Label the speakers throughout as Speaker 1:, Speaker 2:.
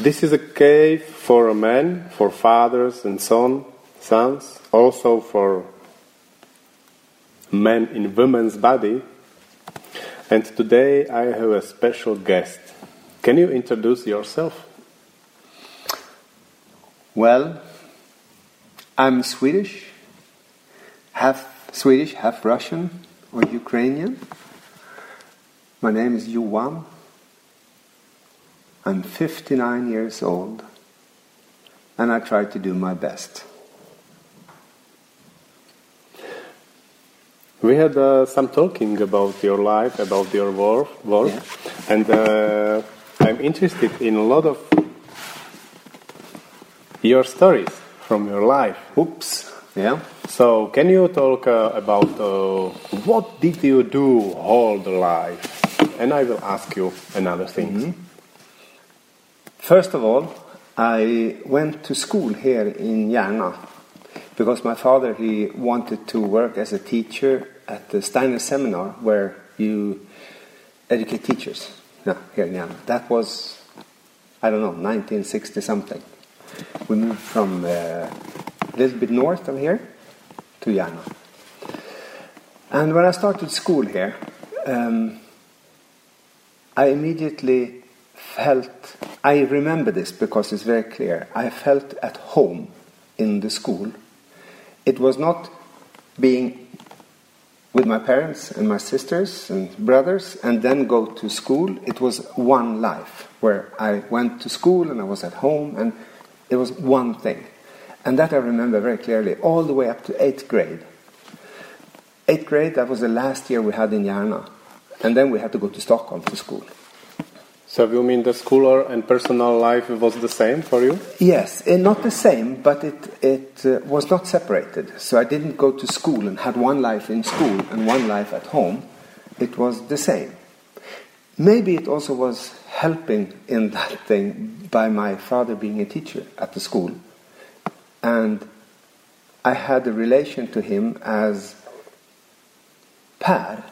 Speaker 1: This is a cave for a man, for fathers and son, sons, also for men in women's body. And today I have a special guest. Can you introduce yourself?
Speaker 2: Well, I'm Swedish, half Swedish, half Russian or Ukrainian. My name is Johan. I'm 59 years old and I try to do my best.
Speaker 1: We had uh, some talking about your life, about your work, work
Speaker 2: Yeah.
Speaker 1: and uh, I'm interested in a lot of your stories from your life.
Speaker 2: Oops. Yeah.
Speaker 1: So, can you talk uh, about uh, what did you do all the life? And I will ask you another thing.
Speaker 2: First of all, I went to school here in Järna because my father he wanted to work as a teacher at the Steiner Seminar where you educate teachers. No, here in Järna. That was I don't know 1960 something. We moved from uh, a little bit north of here to Järna. And when I started school here, um, I immediately felt, I remember this because it's very clear, I felt at home in the school. It was not being with my parents and my sisters and brothers and then go to school. It was one life where I went to school and I was at home and it was one thing. And that I remember very clearly, all the way up to eighth grade. Eighth grade, that was the last year we had in Järna. And then we had to go to Stockholm to school.
Speaker 1: So, you mean the school and personal life was the same for you?
Speaker 2: Yes, eh, not the same, but it, it uh, was not separated. So I didn't go to school and had one life in school and one life at home. It was the same. Maybe it also was helping in that thing by my father being a teacher at the school. And I had a relation to him as Per.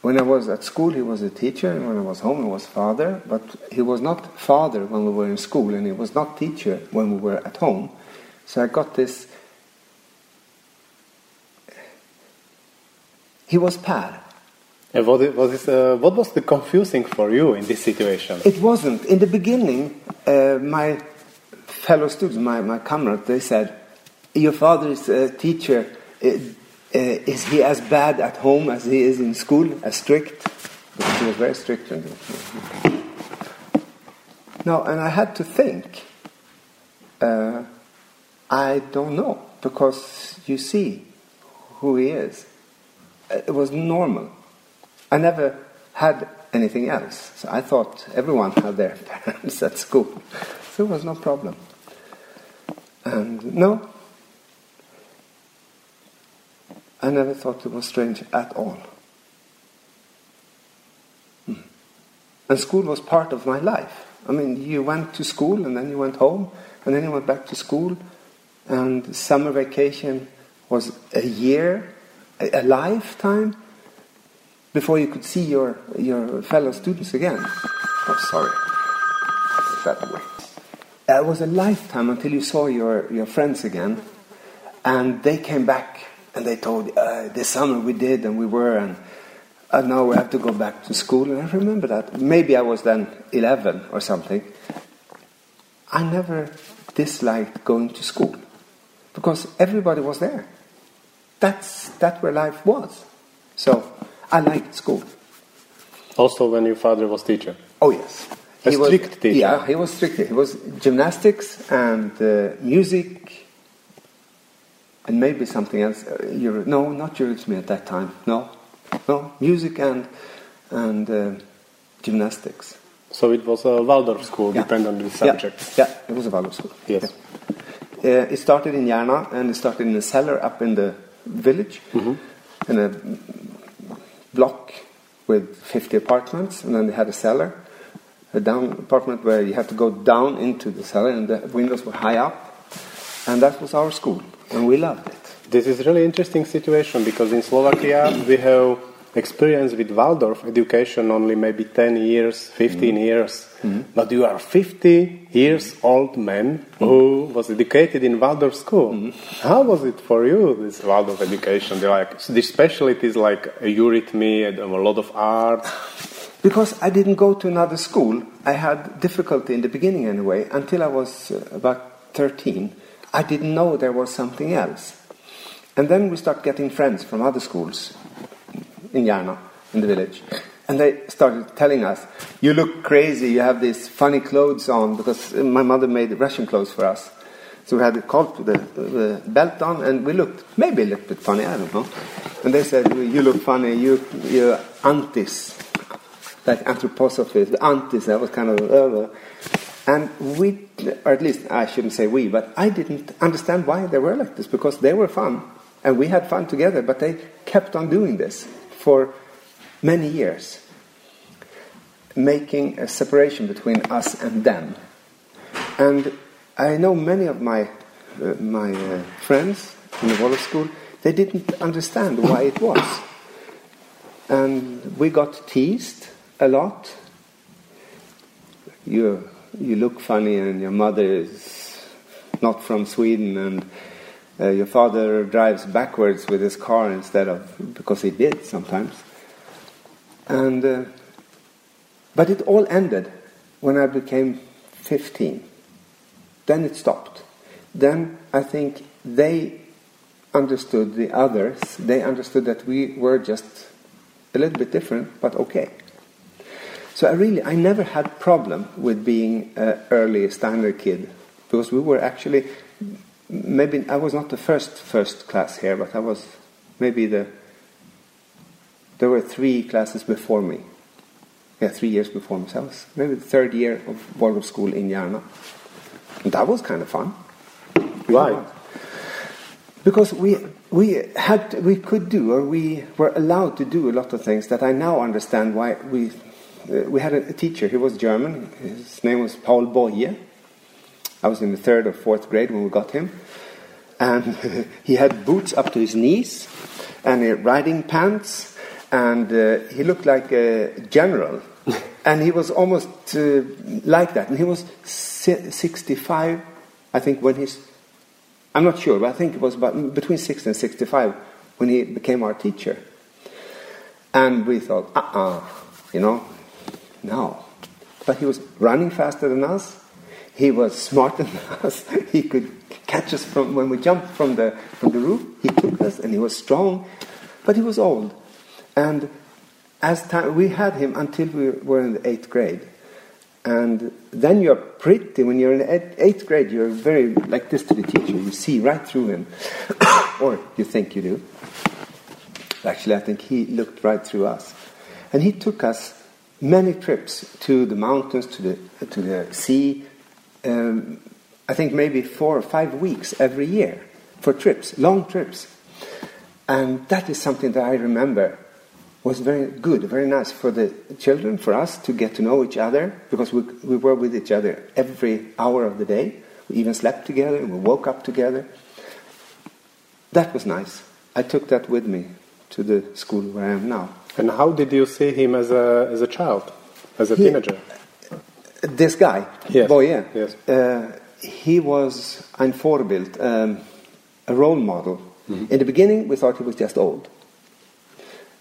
Speaker 2: When I was at school, he was a teacher, and when I was home, he was father. But he was not father when we were in school, and he was not teacher when we were at home. So I got this. He was Per.
Speaker 1: Uh, what, it- what, is, uh, what was the confusing for you in this situation?
Speaker 2: It wasn't. In the beginning, uh, my fellow students, my, my comrades, they said, Your father is a teacher. Uh, uh, is he as bad at home as he is in school, as strict? Because he was very strict. No, and I had to think. Uh, I don't know, because you see who he is. Uh, It was normal. I never had anything else. So I thought everyone had their parents at school. So it was no problem. And no, I never thought it was strange at all. Hmm. And school was part of my life. I mean, you went to school and then you went home and then you went back to school. And summer vacation was a year, a, lifetime before you could see your, your fellow students again. Oh, sorry. That way. It was a lifetime until you saw your, your friends again. And they came back and they told, uh, this summer we did and we were, and uh, now we have to go back to school. And I remember that. Maybe I was then 11 or something. I never disliked going to school because everybody was there. That's, that's where life was. So I liked school.
Speaker 1: Also, when your father was teacher.
Speaker 2: Oh yes,
Speaker 1: A
Speaker 2: was,
Speaker 1: strict teacher.
Speaker 2: Yeah, he was strict. He was gymnastics and uh, music, and maybe something else. Uh, no, not Eurythmy at that time. No, no, music and and uh, gymnastics.
Speaker 1: So it was a Waldorf school,
Speaker 2: Yeah.
Speaker 1: depending on the subject.
Speaker 2: Yeah, it was a Waldorf school.
Speaker 1: Yes.
Speaker 2: Yeah. Uh, it started in Järna and it started in a cellar up in the village, in a block with 50 apartments, and then they had a cellar, a down apartment where you had to go down into the cellar, and the windows were high up, and that was our school, and we loved it.
Speaker 1: This is really interesting situation because in Slovakia we have experience with Waldorf education only maybe 10 years, 15 mm-hmm. years, mm-hmm. but you are 50 years old man mm-hmm. who was educated in Waldorf school. How was it for you, this Waldorf education? The, like, the specialties like a eurythmy and a lot of art.
Speaker 2: Because I didn't go to another school, I had difficulty in the beginning anyway, until I was uh, about 13. I didn't know there was something else. And then we start getting friends from other schools in Järna, in the village. And they started telling us, You look crazy, you have these funny clothes on, because my mother made Russian clothes for us. So we had the coat the, belt on, and we looked maybe a little bit funny, I don't know. And they said, You look funny, you, you're antis, like anthroposophists, the antis, that was kind of. Uh, and we, or at least I shouldn't say we, but I didn't understand why they were like this, because they were fun, and we had fun together, but they kept on doing this for many years, making a separation between us and them. And I know many of my, uh, my uh, friends in the Waldorf school, they didn't understand why it was. And we got teased a lot. You, you look funny, and your mother is not from Sweden, and uh, your father drives backwards with his car instead of because he did sometimes. And uh, but it all ended when I became 15. Then it stopped. Then I think they understood the others. They understood that we were just a little bit different, but okay. So I really, I never had problem with being an early standard kid because we were actually maybe I was not the first first class here, but I was maybe the. There were three classes before me. Yeah, three years before me. So I was maybe the third year of Waldorf school in. And that was kind of fun.
Speaker 1: Why?
Speaker 2: Because we we had we could do or we were allowed to do a lot of things that I now understand why we we had a, teacher. He was German. His name was Paul Boye I was in the third or fourth grade when we got him. And he had boots up to his knees and uh, riding pants, and uh, he looked like a general. and he was almost uh, like that. And he was 65, I think, when he's. I'm not sure, but I think it was about between 60 and 65 when he became our teacher. And we thought, uh uh-uh, uh you know, no. But he was running faster than us he was smarter than us. He could catch us from when we jumped from the from the roof. He took us, and he was strong, but he was old. And as time, we had him until we were in the eighth grade, and then you're pretty. When you're in eighth grade, you're very like this to the teacher. You see right through him, or you think you do. Actually, I think he looked right through us, and he took us many trips to the mountains, to the to the sea, um, I think maybe four or five weeks every year for trips, long trips. And that is something that I remember was very good, very nice for the children, for us to get to know each other, because we, we were with each other every hour of the day. We even slept together and we woke up together. That was nice. I took that with me to the school where I am now.
Speaker 1: And how did you see him as a, as a child, as a he, teenager?
Speaker 2: This guy,
Speaker 1: yes.
Speaker 2: Boye,
Speaker 1: yes.
Speaker 2: Uh, he was ein Vorbild, um, a role model. Mm-hmm. In the beginning, we thought he was just old.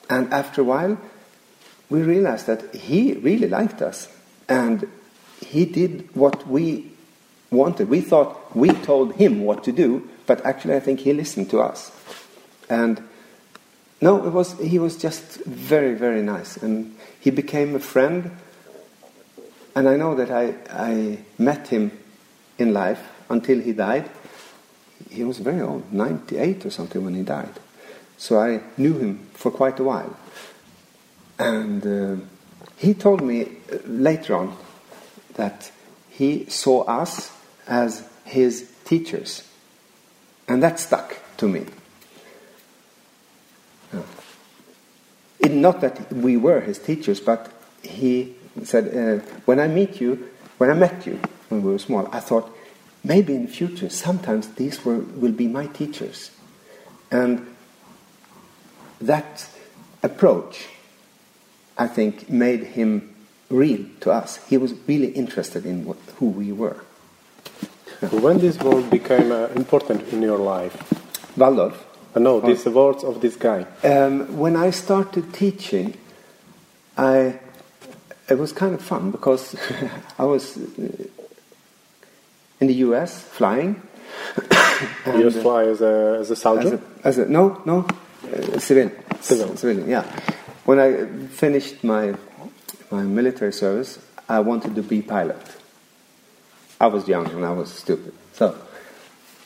Speaker 2: And after a while, we realized that he really liked us. And he did what we wanted. We thought we told him what to do, but actually, I think he listened to us. And no, it was, he was just very, very nice. And he became a friend and I know that I, I met him in life until he died. He was very old, 98 or something when he died. So I knew him for quite a while. And uh, he told me uh, later on that he saw us as his teachers. And that stuck to me. It, not that we were his teachers, but he said, uh, when I meet you, when I met you when we were small, I thought maybe in the future, sometimes these were, will be my teachers. And that approach I think, made him real to us. He was really interested in what, who we were.
Speaker 1: When this word became uh, important in your life?
Speaker 2: Waldorf.
Speaker 1: Uh, no, these words of this guy.
Speaker 2: Um, when I started teaching, I it was kind of fun because I was uh, in the U.S. flying.
Speaker 1: you just fly as a as a soldier.
Speaker 2: As a, as a no no uh, civilian.
Speaker 1: Civil.
Speaker 2: Civilian. Yeah. When I finished my my military service, I wanted to be pilot. I was young and I was stupid. So.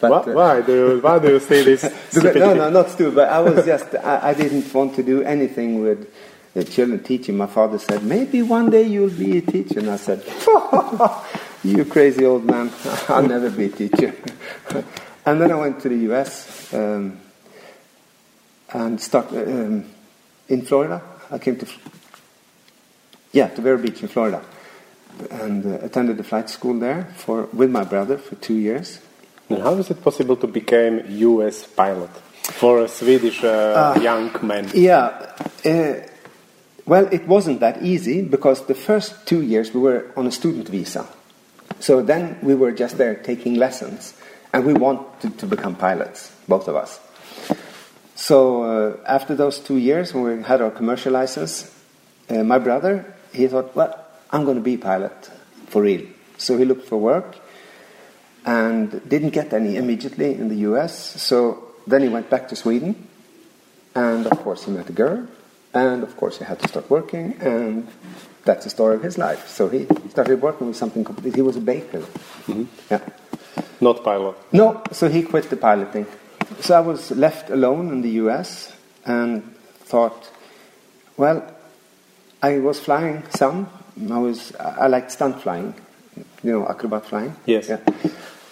Speaker 1: But, why, uh, why, do you, why do you say this?
Speaker 2: no, no, not stupid. But I was just I, I didn't want to do anything with the children teaching. My father said, maybe one day you'll be a teacher. And I said, you crazy old man, I'll never be a teacher. and then I went to the US um, and started um, in Florida. I came to, yeah, to Vero Beach in Florida. And uh, attended the flight school there for with my brother for two years.
Speaker 1: How is it possible to become U.S. pilot for a Swedish uh, uh, young man?
Speaker 2: Yeah, uh, well, it wasn't that easy because the first two years we were on a student visa. So then we were just there taking lessons. And we wanted to become pilots, both of us. So uh, after those two years, when we had our commercial license, uh, my brother, he thought, well, I'm going to be a pilot for real. So he looked for work and didn't get any immediately in the US. So then he went back to Sweden. And of course, he met a girl and of course, he had to start working, and that's the story of his life. So he started working with something completely. He was a baker.
Speaker 1: Mm-hmm. Yeah. Not pilot.
Speaker 2: No, so he quit the piloting. So I was left alone in the U.S. and thought, well, I was flying some. I was I liked stunt flying, you know, acrobat flying.
Speaker 1: Yes.
Speaker 2: Yeah.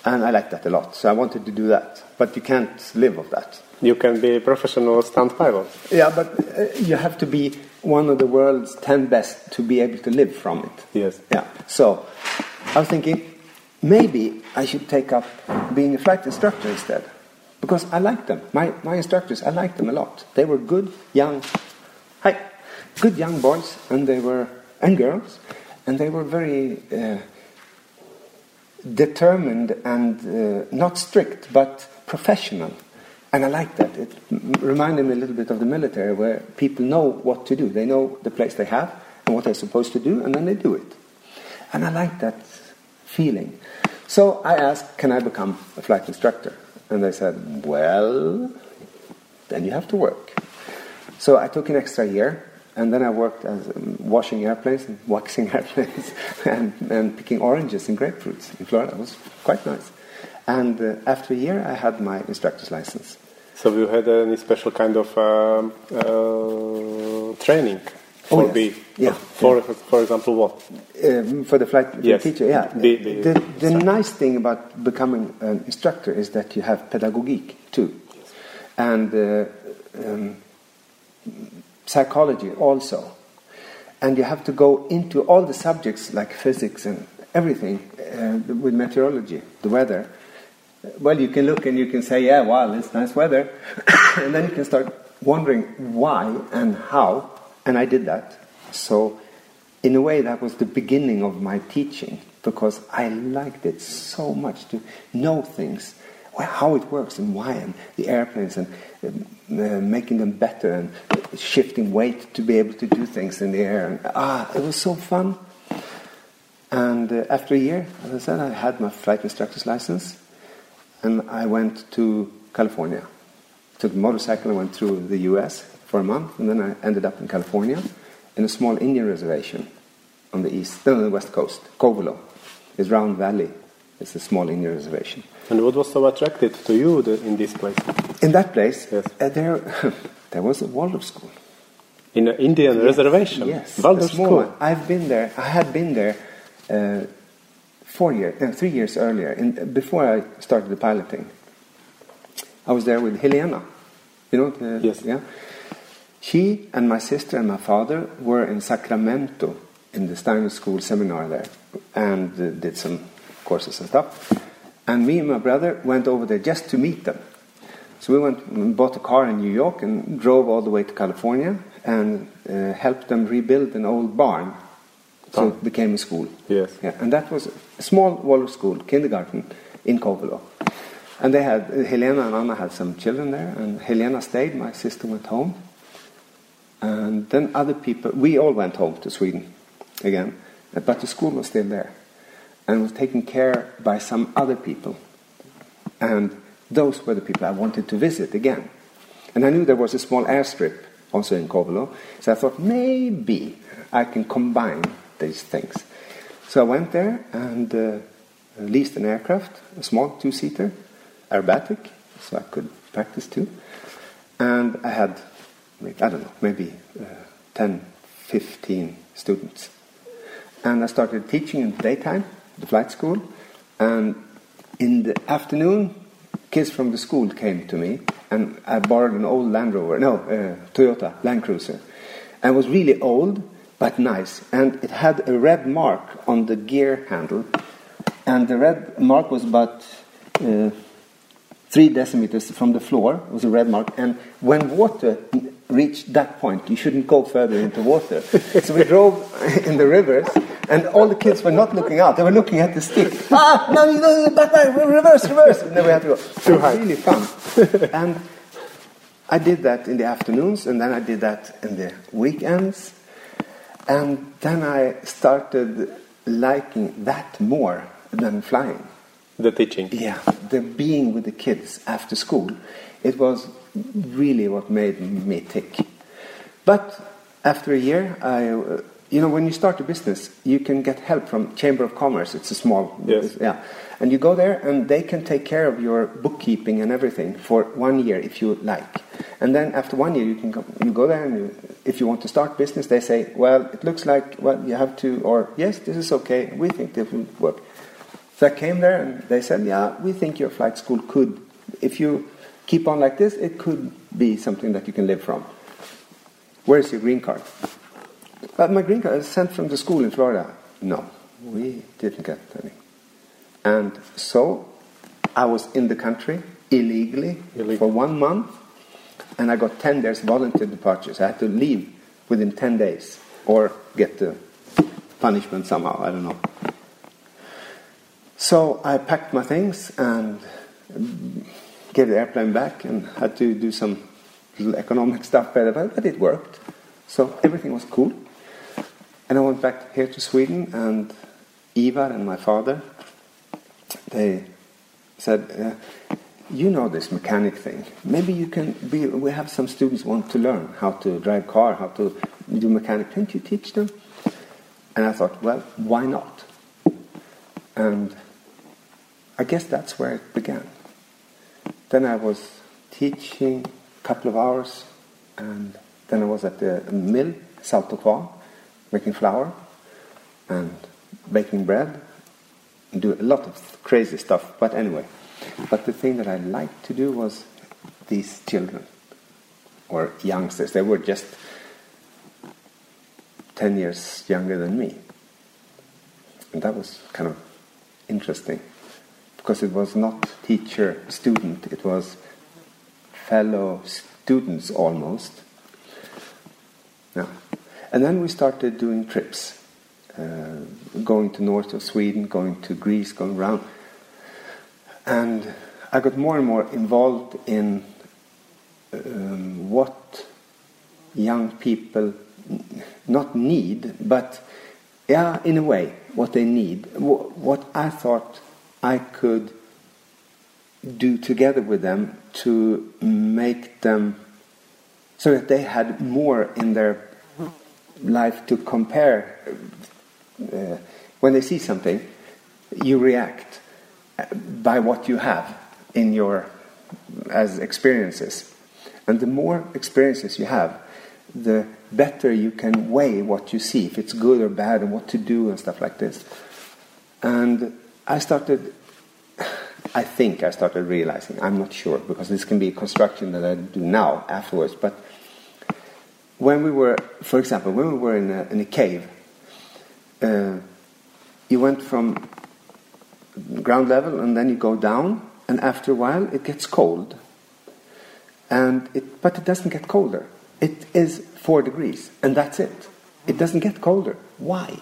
Speaker 2: And I liked that a lot. So I wanted to do that, but you can't live of that
Speaker 1: you can be a professional stunt pilot.
Speaker 2: Yeah, but uh, you have to be one of the world's 10 best to be able to live from it.
Speaker 1: Yes.
Speaker 2: Yeah. So I was thinking maybe I should take up being a flight instructor instead. Because I liked them. My, my instructors, I liked them a lot. They were good young, hi, good young boys, and they were, and girls, and they were very uh, determined and uh, not strict, but professional. And I like that. It reminded me a little bit of the military, where people know what to do. They know the place they have and what they're supposed to do, and then they do it. And I like that feeling. So I asked, can I become a flight instructor? And they said, well, then you have to work. So I took an extra year, and then I worked as um, washing airplanes and waxing airplanes and, and picking oranges and grapefruits in Florida. It was quite nice. And uh, after a year, I had my instructor's license.
Speaker 1: So you had any special kind of um, uh, training for
Speaker 2: oh, yes.
Speaker 1: B?
Speaker 2: Yeah.
Speaker 1: For,
Speaker 2: yeah.
Speaker 1: for example, what?
Speaker 2: Um, for the flight for
Speaker 1: yes.
Speaker 2: teacher, yeah.
Speaker 1: B, B,
Speaker 2: the the nice thing about becoming an instructor is that you have pedagogic too. Yes. And uh, um, psychology also. And you have to go into all the subjects like physics and everything uh, with meteorology, the weather well, you can look and you can say, yeah, wow, it's nice weather. and then you can start wondering why and how. And I did that. So, in a way, that was the beginning of my teaching because I liked it so much to know things, how it works and why, and the airplanes and uh, making them better and shifting weight to be able to do things in the air. And, ah, it was so fun. And uh, after a year, as I said, I had my flight instructor's license and I went to California. Took a motorcycle and went through the US for a month, and then I ended up in California in a small Indian reservation on the east, on the west coast, Covelo. It's Round Valley. It's a small Indian reservation.
Speaker 1: And what was so attractive to you in this place?
Speaker 2: In that place,
Speaker 1: yes.
Speaker 2: uh, there, there was a Waldorf school.
Speaker 1: In an Indian
Speaker 2: yes.
Speaker 1: reservation?
Speaker 2: Yes.
Speaker 1: Waldorf school?
Speaker 2: I've been there. I had been there uh, four years, uh, three years earlier, in, before I started the piloting. I was there with Helena. You know? The,
Speaker 1: yes.
Speaker 2: Yeah. She and my sister and my father were in Sacramento in the Steiner School seminar there and uh, did some courses and stuff. And me and my brother went over there just to meet them. So we went and bought a car in New York and drove all the way to California and uh, helped them rebuild an old barn. So
Speaker 1: Oh.
Speaker 2: it became a school.
Speaker 1: Yes.
Speaker 2: Yeah, and that was a small Waldorf school, kindergarten, in Covelo. And they had, Helena and Anna had some children there, and Helena stayed, my sister went home. And then other people, we all went home to Sweden again, but the school was still there and was taken care by some other people. And those were the people I wanted to visit again. And I knew there was a small airstrip also in Covelo, so I thought maybe I can combine these things. So I went there and uh, leased an aircraft, a small two seater, aerobatic, so I could practice too. And I had, I don't know, maybe uh, 10, 15 students. And I started teaching in the daytime, the flight school. And in the afternoon, kids from the school came to me, and I borrowed an old Land Rover, no, uh, Toyota Land Cruiser. And it was really old, but nice. And it had a red mark on the gear handle. And the red mark was about uh, three decimeters from the floor, it was a red mark. And when water reached that point, you shouldn't go further into water. so we drove in the rivers, and all the kids were not looking out, they were looking at the stick. ah, no, no, no, back, back, reverse, reverse. And then we had to go. It was really fun. and I did that in the afternoons, and then I did that in the weekends. And then I started liking that more than flying.
Speaker 1: The teaching.
Speaker 2: Yeah, the being with the kids after school, it was really what made me tick. But after a year, I, uh, you know, when you start a business, you can get help from Chamber of Commerce. It's a small,
Speaker 1: Yes.
Speaker 2: yeah, and you go there, and they can take care of your bookkeeping and everything for one year if you like. And then after one year, you can go, you go there, and you, if you want to start business, they say, well, it looks like well you have to, or yes, this is okay. We think this will work. So I came there and they said, yeah, we think your flight school could, if you keep on like this, it could be something that you can live from. Where's your green card? But my green card is sent from the school in Florida. No, we didn't get any. And so I was in the country illegally
Speaker 1: Illegal.
Speaker 2: for one month and I got 10 days volunteer departures. I had to leave within 10 days or get the punishment somehow, I don't know. So I packed my things and gave the airplane back and had to do some little economic stuff but it worked. So everything was cool. And I went back here to Sweden, and Ivar and my father, they said, uh, "You know this mechanic thing. Maybe you can be. We have some students want to learn how to drive car, how to do mechanic. Can't you teach them?" And I thought, well, why not? And I guess that's where it began. Then I was teaching a couple of hours, and then I was at the mill, Saltå Kvarn, making flour and baking bread, and do a lot of crazy stuff. But anyway, but the thing that I liked to do was these children or youngsters. They were just 10 years younger than me. And that was kind of interesting because it was not teacher student, it was fellow students almost. Yeah. And then we started doing trips, uh, going to north of Sweden, going to Greece, going around. And I got more and more involved in um, what young people not need, but yeah, in a way, what they need. Wh- What I thought I could do together with them to make them so that they had more in their life to compare. Uh, when they see something, you react uh, by what you have in your as experiences, and the more experiences you have, the better you can weigh what you see, if it's good or bad, and what to do and stuff like this. And I started. I think I started realizing, I'm not sure, because this can be a construction that I do now afterwards, but when we were, for example, when we were in a, in a cave, uh, you went from ground level and then you go down, and after a while it gets cold. and it, but it doesn't get colder. It is four degrees, and that's it. It doesn't get colder. Why?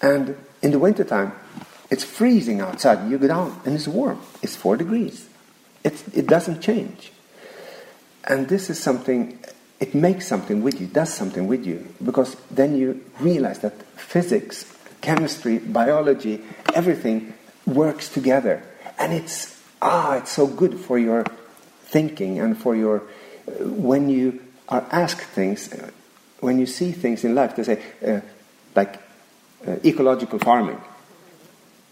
Speaker 2: And in the wintertime, it's freezing outside. You go down, and it's warm. It's four degrees. It, it doesn't change. And this is something, it makes something with you, does something with you, because then you realize that physics, chemistry, biology, everything works together. And it's, ah, it's so good for your thinking and for your, uh, when you are asked things, uh, when you see things in life, they say, uh, like uh, ecological farming.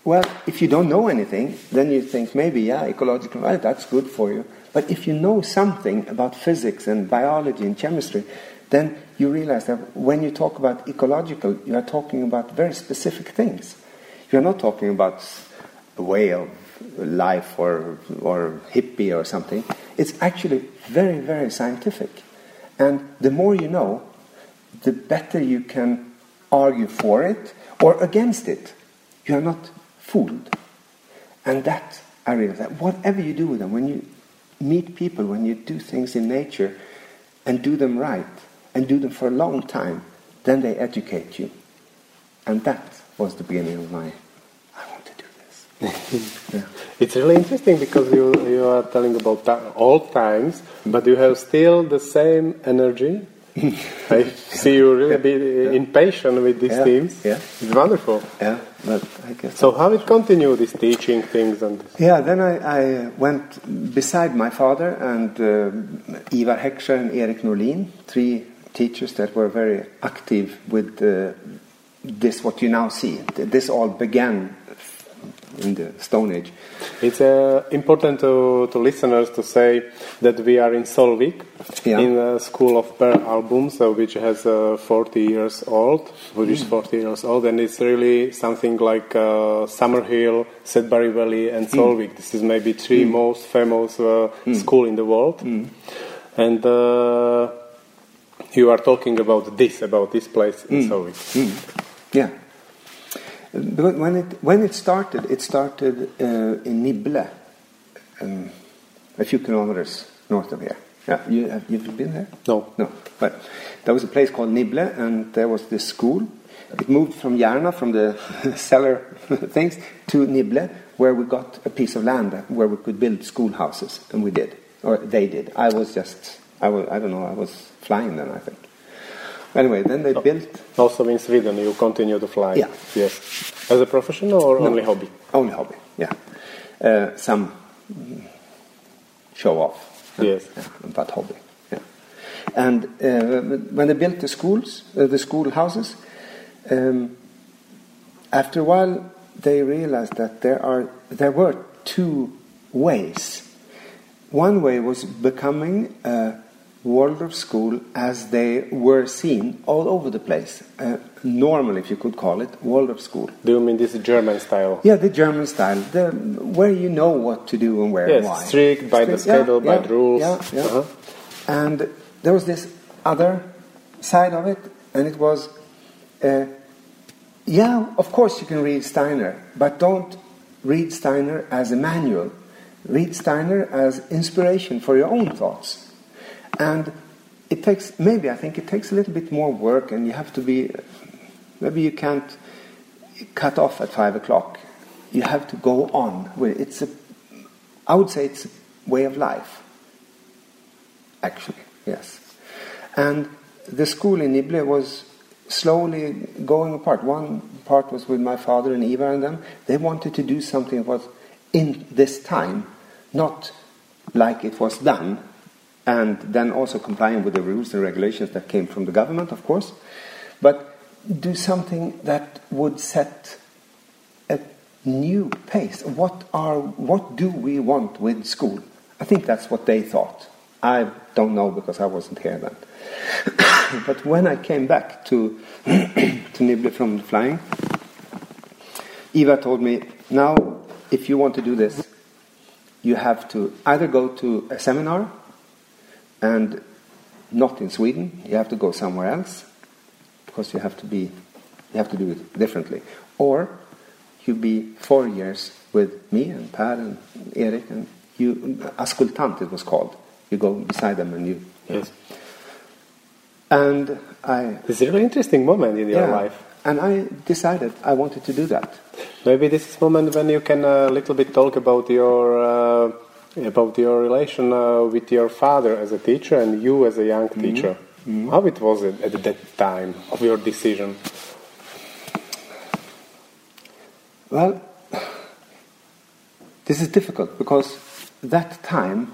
Speaker 2: Well, if you don't know anything, then you think maybe, yeah, ecological, well, that's good for you. But if you know something about physics and biology and chemistry, then you realize that when you talk about ecological, you are talking about very specific things. You are not talking about a way of life or, or hippie or something. It's actually very, very scientific. And the more you know, the better you can argue for it or against it. You are not fooled. And that, I realize that whatever you do with them, when you meet people, when you do things in nature and do them right and do them for a long time, then they educate you. And that was the beginning of my, I want to do this.
Speaker 1: yeah. It's really interesting because you, you are telling about old times, but you have still the same energy I see you really be impatient with these themes.
Speaker 2: Yeah,
Speaker 1: it's wonderful.
Speaker 2: Yeah, but I guess.
Speaker 1: So how did it continue this teaching things and? This?
Speaker 2: Yeah, then I, I went beside my father and uh, Ivar Heckscher and Erik Norlin, three teachers that were very active with uh, this. What you now see, this all began in the Stone Age.
Speaker 1: It's uh, important to, to listeners to say that we are in Solvik, yeah. in the School of Per Ahlbom's, uh, which has uh, 40 years old, which is mm. 40 years old, and it's really something like uh, Summerhill, Sudbury Valley, and mm. Solvik. Mm. This is maybe three mm. most famous uh, mm. school in the world,
Speaker 2: mm.
Speaker 1: and uh, you are talking about this, about this place in Solvik.
Speaker 2: Yeah. When it when it started, it started uh, in Nibble, um, a few kilometers north of here. Yeah, you have you been there?
Speaker 1: No,
Speaker 2: no. But there was a place called Nibble, and there was this school. It moved from Järna, from the cellar things, to Nibble, where we got a piece of land where we could build schoolhouses, and we did, or they did. I was just, I was, I don't know, I was flying then, I think. Anyway, then they built.
Speaker 1: Also in Sweden, you continue to fly.
Speaker 2: Yeah.
Speaker 1: Yes. As a professional or no, only hobby?
Speaker 2: Only hobby. Yeah. Uh, some show off.
Speaker 1: Yes.
Speaker 2: Yeah, but hobby. Yeah. And uh, when they built the schools, uh, the schoolhouses, um, after a while they realized that there are there were two ways. One way was becoming Waldorf school as they were seen all over the place. Uh, normal, if you could call it, Waldorf school.
Speaker 1: Do you mean this German style?
Speaker 2: Yeah, the German style, the, where you know what to do and where
Speaker 1: yes,
Speaker 2: and why.
Speaker 1: strict by strict, the schedule,
Speaker 2: yeah,
Speaker 1: by the rules.
Speaker 2: Yeah, yeah. Uh-huh. And there was this other side of it, and it was, uh, yeah, of course you can read Steiner, but don't read Steiner as a manual. Read Steiner as inspiration for your own thoughts. And it takes, maybe I think it takes a little bit more work, and you have to be, maybe you can't cut off at five o'clock. You have to go on. It's a, I would say it's a way of life. Actually, yes. And the school in Nibble was slowly going apart. One part was with my father and Ivar and them. They wanted to do something that was in this time, not like it was done and then also complying with the rules and regulations that came from the government, of course, but do something that would set a new pace. What are what do we want with school? I think that's what they thought. I don't know because I wasn't here then. but when I came back to to Nibble from flying, Ivar told me, now if you want to do this, you have to either go to a seminar and not in Sweden. You have to go somewhere else because you have to be you have to do it differently. Or you be four years with me and Per and Erik and you auskultant it was called. You go beside them and you.
Speaker 1: Yes.
Speaker 2: And I.
Speaker 1: It's a really interesting moment in your
Speaker 2: yeah,
Speaker 1: life.
Speaker 2: And I decided I wanted to do that.
Speaker 1: Maybe this is moment when you can a little bit talk about your uh, about your relation uh, with your father as a teacher and you as a young teacher. How it was it at that time of your decision?
Speaker 2: Well, this is difficult because that time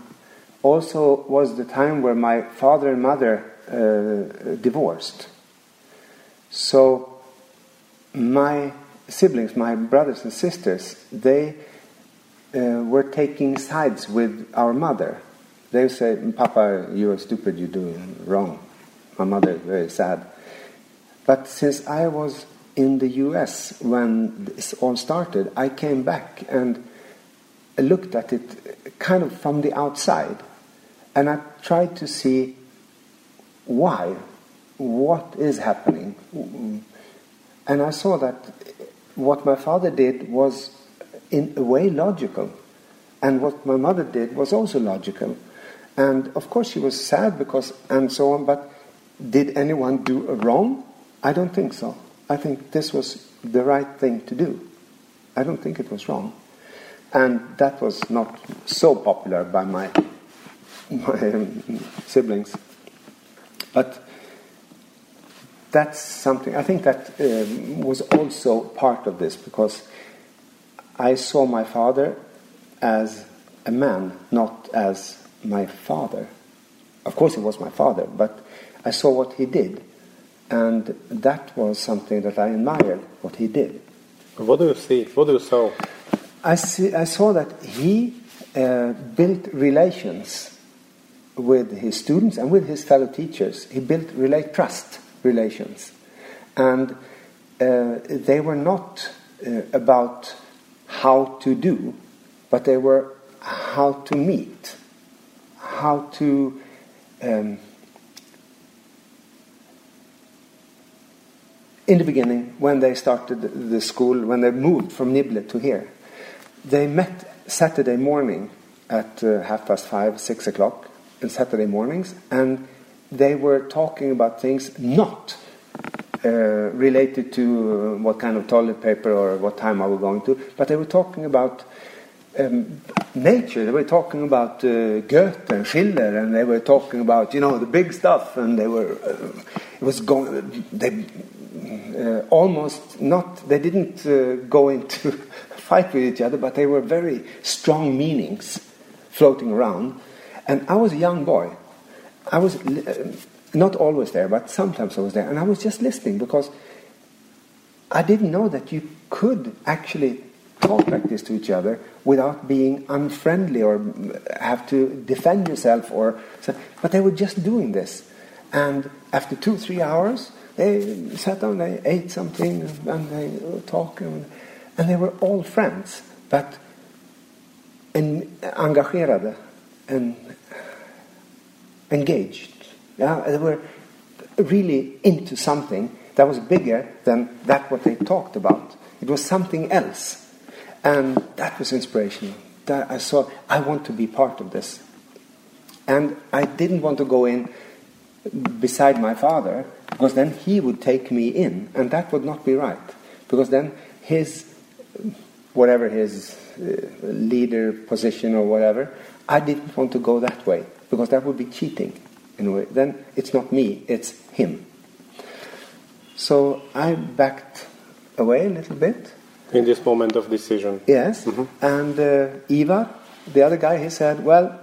Speaker 2: also was the time where my father and mother uh, divorced. So my siblings, my brothers and sisters, they uh, were taking sides with our mother. They say, Papa, you're stupid, you're doing wrong. My mother is very sad. But since I was in the US when this all started, I came back and looked at it kind of from the outside. And I tried to see why, what is happening. And I saw that what my father did was, in a way, logical. And what my mother did was also logical. And of course, she was sad because, and so on, but did anyone do a wrong? I don't think so. I think this was the right thing to do. I don't think it was wrong. And that was not so popular by my, my um, siblings. But that's something, I think that um, was also part of this because I saw my father as a man, not as my father. Of course, he was my father, but I saw what he did. And that was something that I admired, what he did.
Speaker 1: What do you see? What do you saw?
Speaker 2: I, see, I saw that he uh, built relations with his students and with his fellow teachers. He built relate trust relations, and uh, they were not uh, about how to do, but they were how to meet, how to. Um, in the beginning, when they started the school, when they moved from Nibble to here, they met Saturday morning at uh, half past five, six o'clock, on Saturday mornings, and they were talking about things not uh, related to uh, what kind of toilet paper or what time are we going to, but they were talking about um, nature. They were talking about uh, Goethe and Schiller, and they were talking about you know the big stuff, and they were uh, it was going. They uh, almost not. They didn't uh, go into fight with each other, but they were very strong meanings floating around. And I was a young boy. I was not always there, but sometimes I was there, and I was just listening because I didn't know that you could actually talk like this to each other without being unfriendly or have to defend yourself or so, but they were just doing this. And after two three hours they sat down they ate something and they were talking and they were all friends but en, engagerade and engaged yeah they were really into something that was bigger than that what they talked about it was something else and that was inspirational. That I saw, I want to be part of this. And I didn't want to go in beside my father, because then he would take me in, and that would not be right. Because then his, whatever his uh, leader position or whatever, I didn't want to go that way, because that would be cheating in a way. Then it's not me, it's him. So I backed away a little bit
Speaker 1: in this moment of decision.
Speaker 2: Yes. And uh, Ivar, the other guy, he said, Well,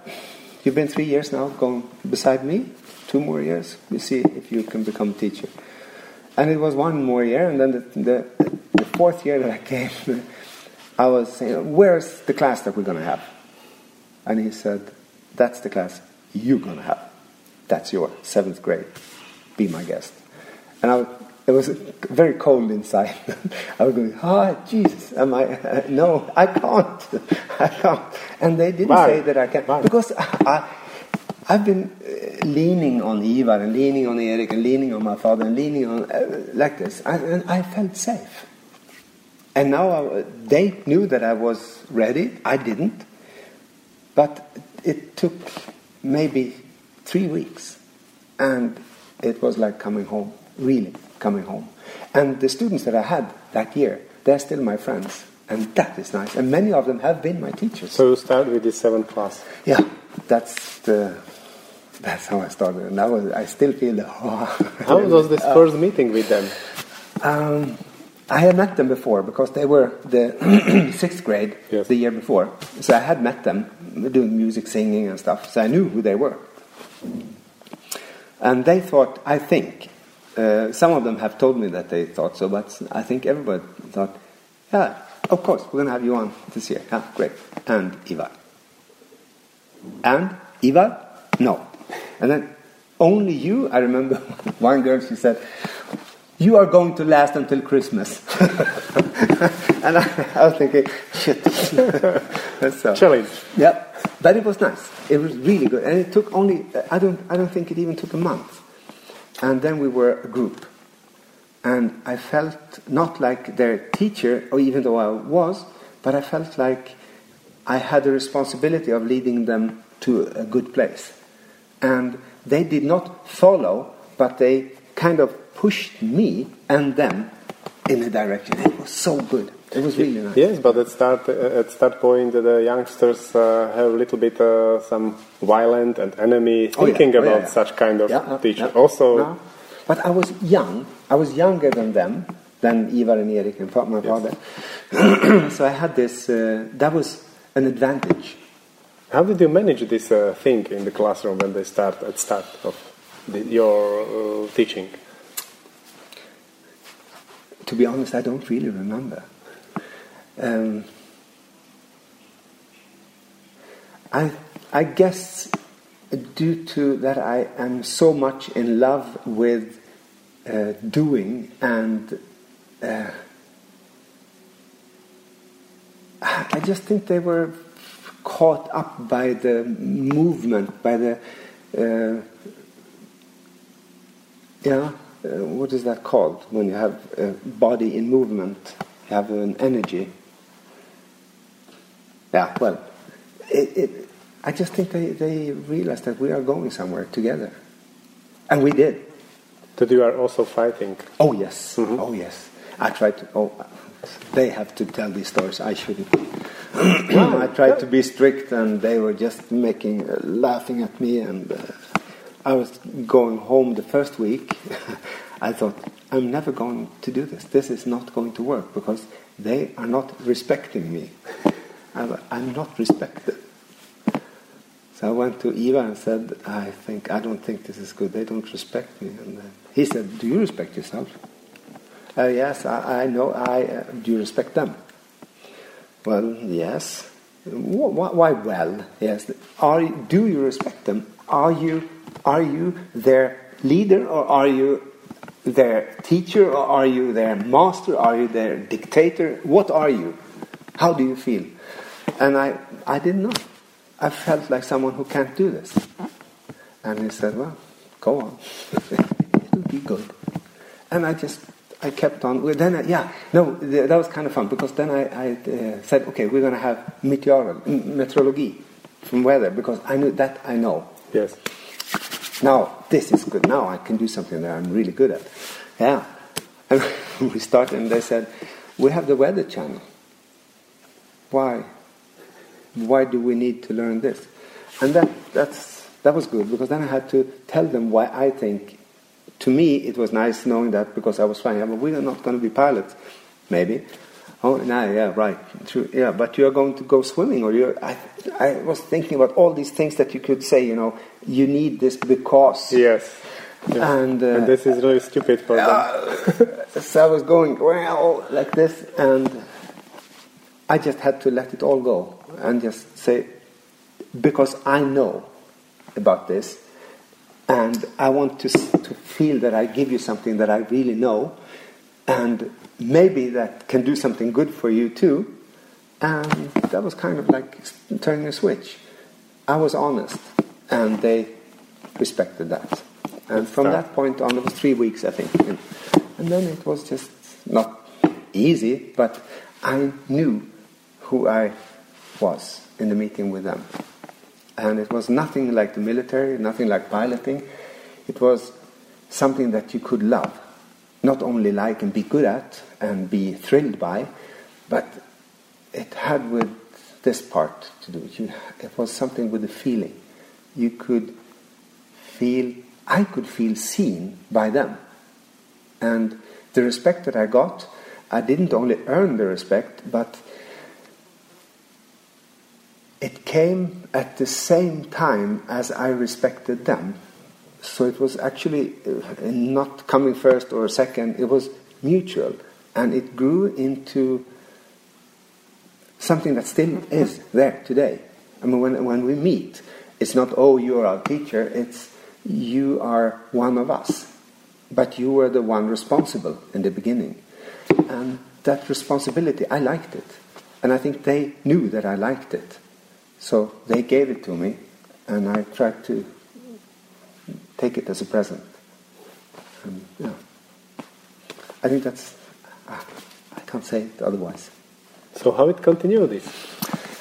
Speaker 2: you've been three years now going beside me, two more years, we see if you can become a teacher. And it was one more year, and then the, the, the fourth year that I came, I was saying, Where's the class that we're going to have? And he said, That's the class you're going to have. That's your seventh grade. Be my guest. And I it was very cold inside. I was going, oh, Jesus, am I? Uh, no, I can't. I can't. And they didn't say that I can't. Because I, I've been uh, leaning on Ivar and leaning on Erik and leaning on my father and leaning on, uh, like this. I, and I felt safe. And now I, they knew that I was ready. I didn't. But it took maybe three weeks, and it was like coming home, really coming home. And the students that I had that year, they're still my friends, and that is nice. And many of them have been my teachers.
Speaker 1: So you start with the seventh class.
Speaker 2: Yeah, that's the that's how I started, and I was I still feel the.
Speaker 1: how was this first meeting with them?
Speaker 2: Um, I had met them before because they were the sixth grade
Speaker 1: Yes.
Speaker 2: the year before. So I had met them doing music, singing, and stuff. So I knew who they were. And they thought, I think, uh, some of them have told me that they thought so, but I think everybody thought, yeah, of course, we're going to have you on this year. Yeah, great. And Ivar. And Ivar? No. And then only you, I remember one girl, she said, you are going to last until Christmas. and I, I was thinking, shit. That's so.
Speaker 1: Challenge.
Speaker 2: Yeah, but it was nice. It was really good, and it took only. I don't. I don't think it even took a month. And then we were a group, and I felt not like their teacher, or even though I was, but I felt like I had the responsibility of leading them to a good place. And they did not follow, but they kind of pushed me and them in a direction. It was so good. It was really nice.
Speaker 1: Yes, but at start uh, at start point, the youngsters uh, have a little bit uh, some violent and enemy
Speaker 2: Oh, yeah.
Speaker 1: thinking
Speaker 2: Oh, yeah,
Speaker 1: about
Speaker 2: yeah.
Speaker 1: such kind of
Speaker 2: Yeah, yeah,
Speaker 1: teacher.
Speaker 2: yeah.
Speaker 1: Also,
Speaker 2: No. But I was young. I was younger than them, than Ivar and Erik and my father. so I had this. Uh, that was an advantage.
Speaker 1: how did you manage this uh, thing in the classroom when they start at start of the, your uh, teaching?
Speaker 2: To be honest, I don't really remember. Um, I, I guess due to that I am so much in love with uh, doing and uh, I just think they were caught up by the movement, by the uh, yeah, uh, what is that called when you have a body in movement? You have an energy. Yeah, well, it, it, I just think they, they realized that we are going somewhere together. And we did.
Speaker 1: That you are also fighting.
Speaker 2: Oh, yes. Oh, yes. I tried to. Oh, they have to tell these stories. I shouldn't. I tried to be strict, and they were just making, uh, laughing at me. And uh, I was going home the first week. I thought, I'm never going to do this. This is not going to work because they are not respecting me. I'm not respected. So I went to Ivar and said, I think I don't think this is good. They don't respect me. And he said, Do you respect yourself? Uh, yes, I, I know. I uh, do you respect them? Well, yes. Wh- wh- Why? Well, yes. Are do you respect them? Are you are you their leader or are you their teacher or are you their master? Are you their dictator? What are you? How do you feel? And I I didn't know. I felt like someone who can't do this. And he said, "Well, go on. It'll be good." And I just I kept on. Then I, yeah, no, th- that was kind of fun because then I, I uh, said, "Okay, we're going to have meteorology from weather because I knew that I know."
Speaker 1: Yes.
Speaker 2: Now this is good. Now I can do something that I'm really good at. Yeah. And we started, and they said, "We have the weather channel. Why? Why do we need to learn this?" And that that's that was good because then I had to tell them why I think. To me, it was nice knowing that because I was fine. Yeah, but we are not going to be pilots, maybe. Oh, no, yeah, right, true, yeah. But you are going to go swimming, or you. I, I was thinking about all these things that you could say. You know, you need this because.
Speaker 1: Yes. Yes.
Speaker 2: And, uh,
Speaker 1: this is really stupid for them.
Speaker 2: so I was going well like this, and I just had to let it all go and just say, because I know about this, and I want to to feel that I give you something that I really know, and maybe that can do something good for you too. And that was kind of like turning a switch. I was honest, and they respected that. And from that point on, it was three weeks, I think. And, then it was just not easy, but I knew who I was in the meeting with them. And it was nothing like the military, nothing like piloting. It was something that you could love. Not only like and be good at and be thrilled by, but it had with this part to do. You, it was something with the feeling. You could feel, I could feel seen by them. And the respect that I got, I didn't only earn the respect, but it came at the same time as I respected them. So it was actually uh, not coming first or second, it was mutual. And it grew into something that still is there today. I mean, when, when we meet, it's not, oh, you're our teacher, it's, you are one of us. But you were the one responsible in the beginning. And that responsibility, I liked it. And I think they knew that I liked it. So they gave it to me, and I tried to take it as a present. And, yeah. I think that's, ah, I can't say it otherwise.
Speaker 1: So how it continued this?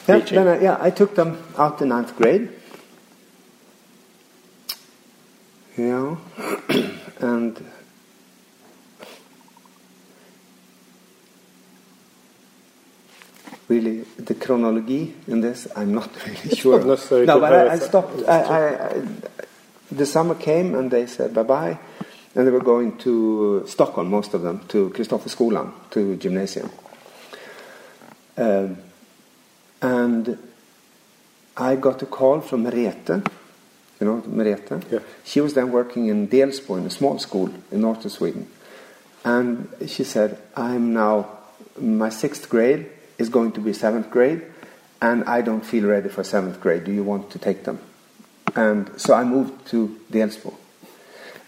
Speaker 2: Yeah, then I, yeah, I took them out to ninth grade. Yeah, and really the chronology in this, I'm not really sure.
Speaker 1: Not
Speaker 2: no, but I, I stopped. I, I, the summer came and they said bye bye, and they were going to Stockholm, most of them, to Kristofferskolan, to gymnasium. Um, and I got a call from Merete. You know Merete?
Speaker 1: Yeah.
Speaker 2: She was then working in Delsbo in a small school in northern Sweden. And she said, I'm now, my sixth grade is going to be seventh grade, and I don't feel ready for seventh grade. Do you want to take them? And so I moved to Delsbo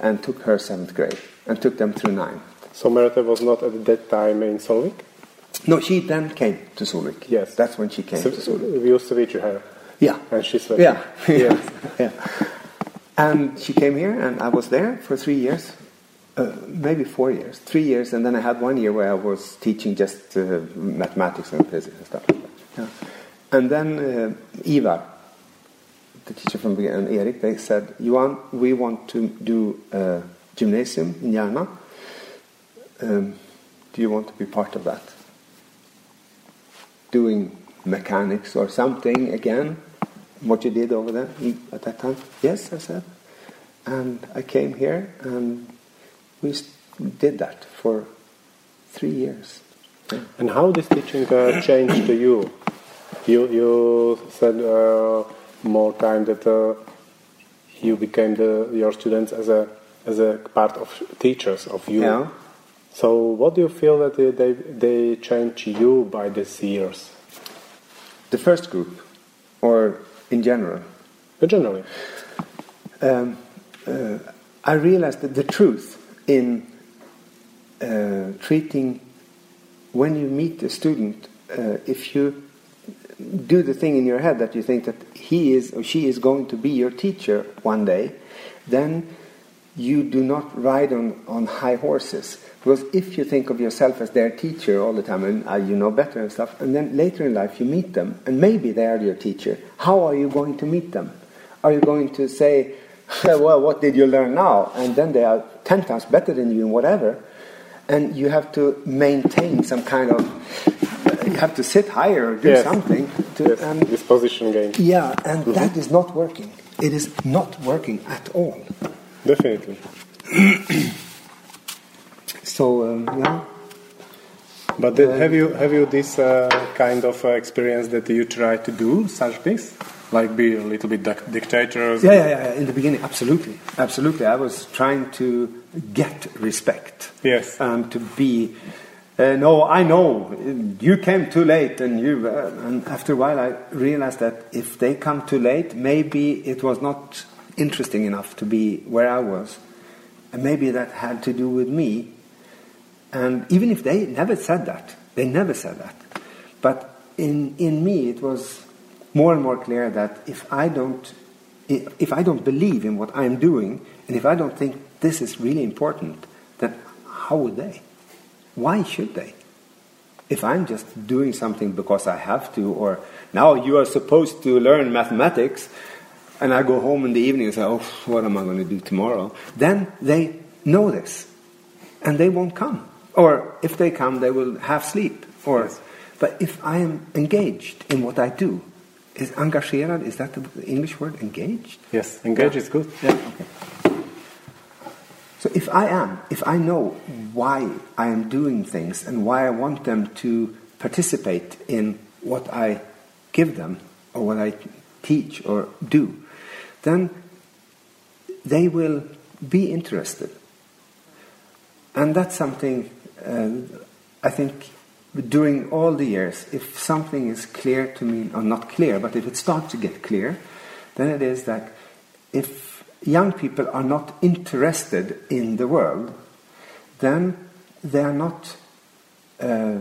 Speaker 2: and took her seventh grade and took them through nine.
Speaker 1: So Merete was not at that time in Solvik?
Speaker 2: No, she then came to Solvik.
Speaker 1: Yes.
Speaker 2: That's when she came
Speaker 1: So,
Speaker 2: to Solvik.
Speaker 1: we used to meet her.
Speaker 2: Yeah.
Speaker 1: And she's
Speaker 2: Yeah.
Speaker 1: Yes.
Speaker 2: yeah. And she came here, and I was there for three years, uh, maybe four years, three years, and then I had one year where I was teaching just uh, mathematics and physics and stuff like that. Yeah. And then uh, Ivar, the teacher from and they said, Johan, we want to do a gymnasium in Järna. Um, do you want to be part of that? Doing mechanics or something again, what you did over there at that time? Yes, I said. And I came here and we did that for three years.
Speaker 1: And how this teaching uh, changed to you? You you said uh, more time that uh, you became the, your students as a as a part of teachers of you.
Speaker 2: Yeah.
Speaker 1: So what do you feel that they they, they changed you by these years?
Speaker 2: The first group, or in general,
Speaker 1: Uh, Generally,
Speaker 2: um, uh, I realized that the truth in uh, treating when you meet a student, uh, if you do the thing in your head that you think that he is or she is going to be your teacher one day, then you do not ride on, on high horses. Because if you think of yourself as their teacher all the time and uh, you know better and stuff, and then later in life you meet them and maybe they are your teacher, how are you going to meet them? Are you going to say, well, what did you learn now? And then they are 10 times better than you in whatever. And you have to maintain some kind of, you have to sit higher or do
Speaker 1: Yes.
Speaker 2: something. To,
Speaker 1: yes,
Speaker 2: and
Speaker 1: this position game.
Speaker 2: yeah, and that is not working. It is not working at all.
Speaker 1: Definitely.
Speaker 2: So, um, yeah.
Speaker 1: But then have you have you this uh, kind of uh, experience that you try to do such things, like be a little bit dic- dictators?
Speaker 2: Yeah, yeah, yeah. In the beginning, absolutely, absolutely. I was trying to get respect.
Speaker 1: Yes.
Speaker 2: And to be. Uh, no, I know you came too late, and you. Uh, and after a while, I realized that if they come too late, maybe it was not interesting enough to be where I was, and maybe that had to do with me. And even if they never said that, they never said that. But in, in me, it was more and more clear that if I don't, if if I don't believe in what I'm doing, and if I don't think this is really important, then how would they? Why should they? If I'm just doing something because I have to, or now you are supposed to learn mathematics, and I go home in the evening and say, oh, what am I going to do tomorrow? Then they know this, and they won't come. Or if they come, they will half sleep. Or,
Speaker 1: Yes.
Speaker 2: But if I am engaged in what I do, is engagerad, is that the English word, engaged?
Speaker 1: Yes, engaged
Speaker 2: Yeah.
Speaker 1: is good.
Speaker 2: Yeah, okay. So if I am, if I know why I am doing things and why I want them to participate in what I give them or what I teach or do, then they will be interested. And that's something uh, I think during all the years, if something is clear to me, or not clear, but if it starts to get clear, then it is that if young people are not interested in the world, then they are not, uh,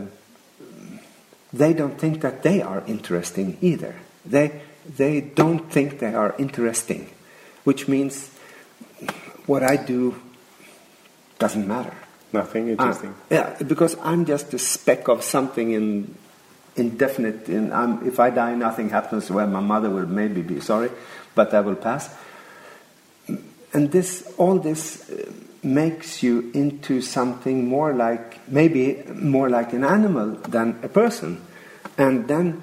Speaker 2: they don't think that they are interesting either. They, they don't think they are interesting, which means what I do doesn't matter.
Speaker 1: Nothing interesting.
Speaker 2: Ah, yeah, because I'm just a speck of something in indefinite. In, I'm, if I die, nothing happens. Well, my mother will maybe be sorry, but I will pass. And this, all this, uh, makes you into something more like maybe more like an animal than a person, and then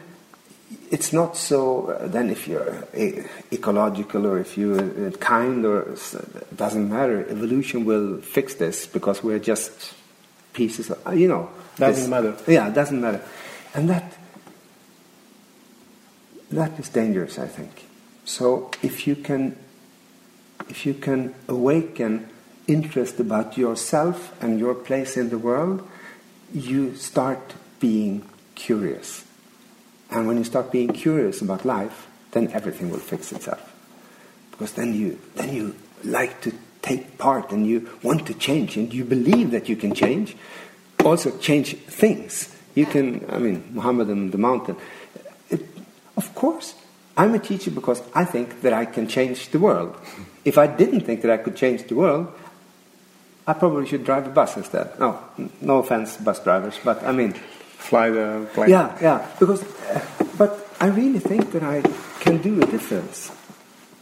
Speaker 2: it's not so. Uh, then if you're e- ecological or if you're uh, kind or doesn't matter. Evolution will fix this because we're just pieces. Of, uh, you know,
Speaker 1: Doesn't
Speaker 2: this-
Speaker 1: matter.
Speaker 2: Yeah, it doesn't matter, and that that is dangerous. I think. So if you can, if you can awaken interest about yourself and your place in the world, you start being curious. And when you start being curious about life, then everything will fix itself. Because then you, then you like to take part and you want to change and you believe that you can change. Also, change things. You can, I mean, Muhammad and the mountain. It, of course, I'm a teacher because I think that I can change the world. If I didn't think that I could change the world, I probably should drive a bus instead. No, no offense, bus drivers, but I mean,
Speaker 1: Fly the plane.
Speaker 2: yeah, yeah. Because, but I really think that I can do a difference,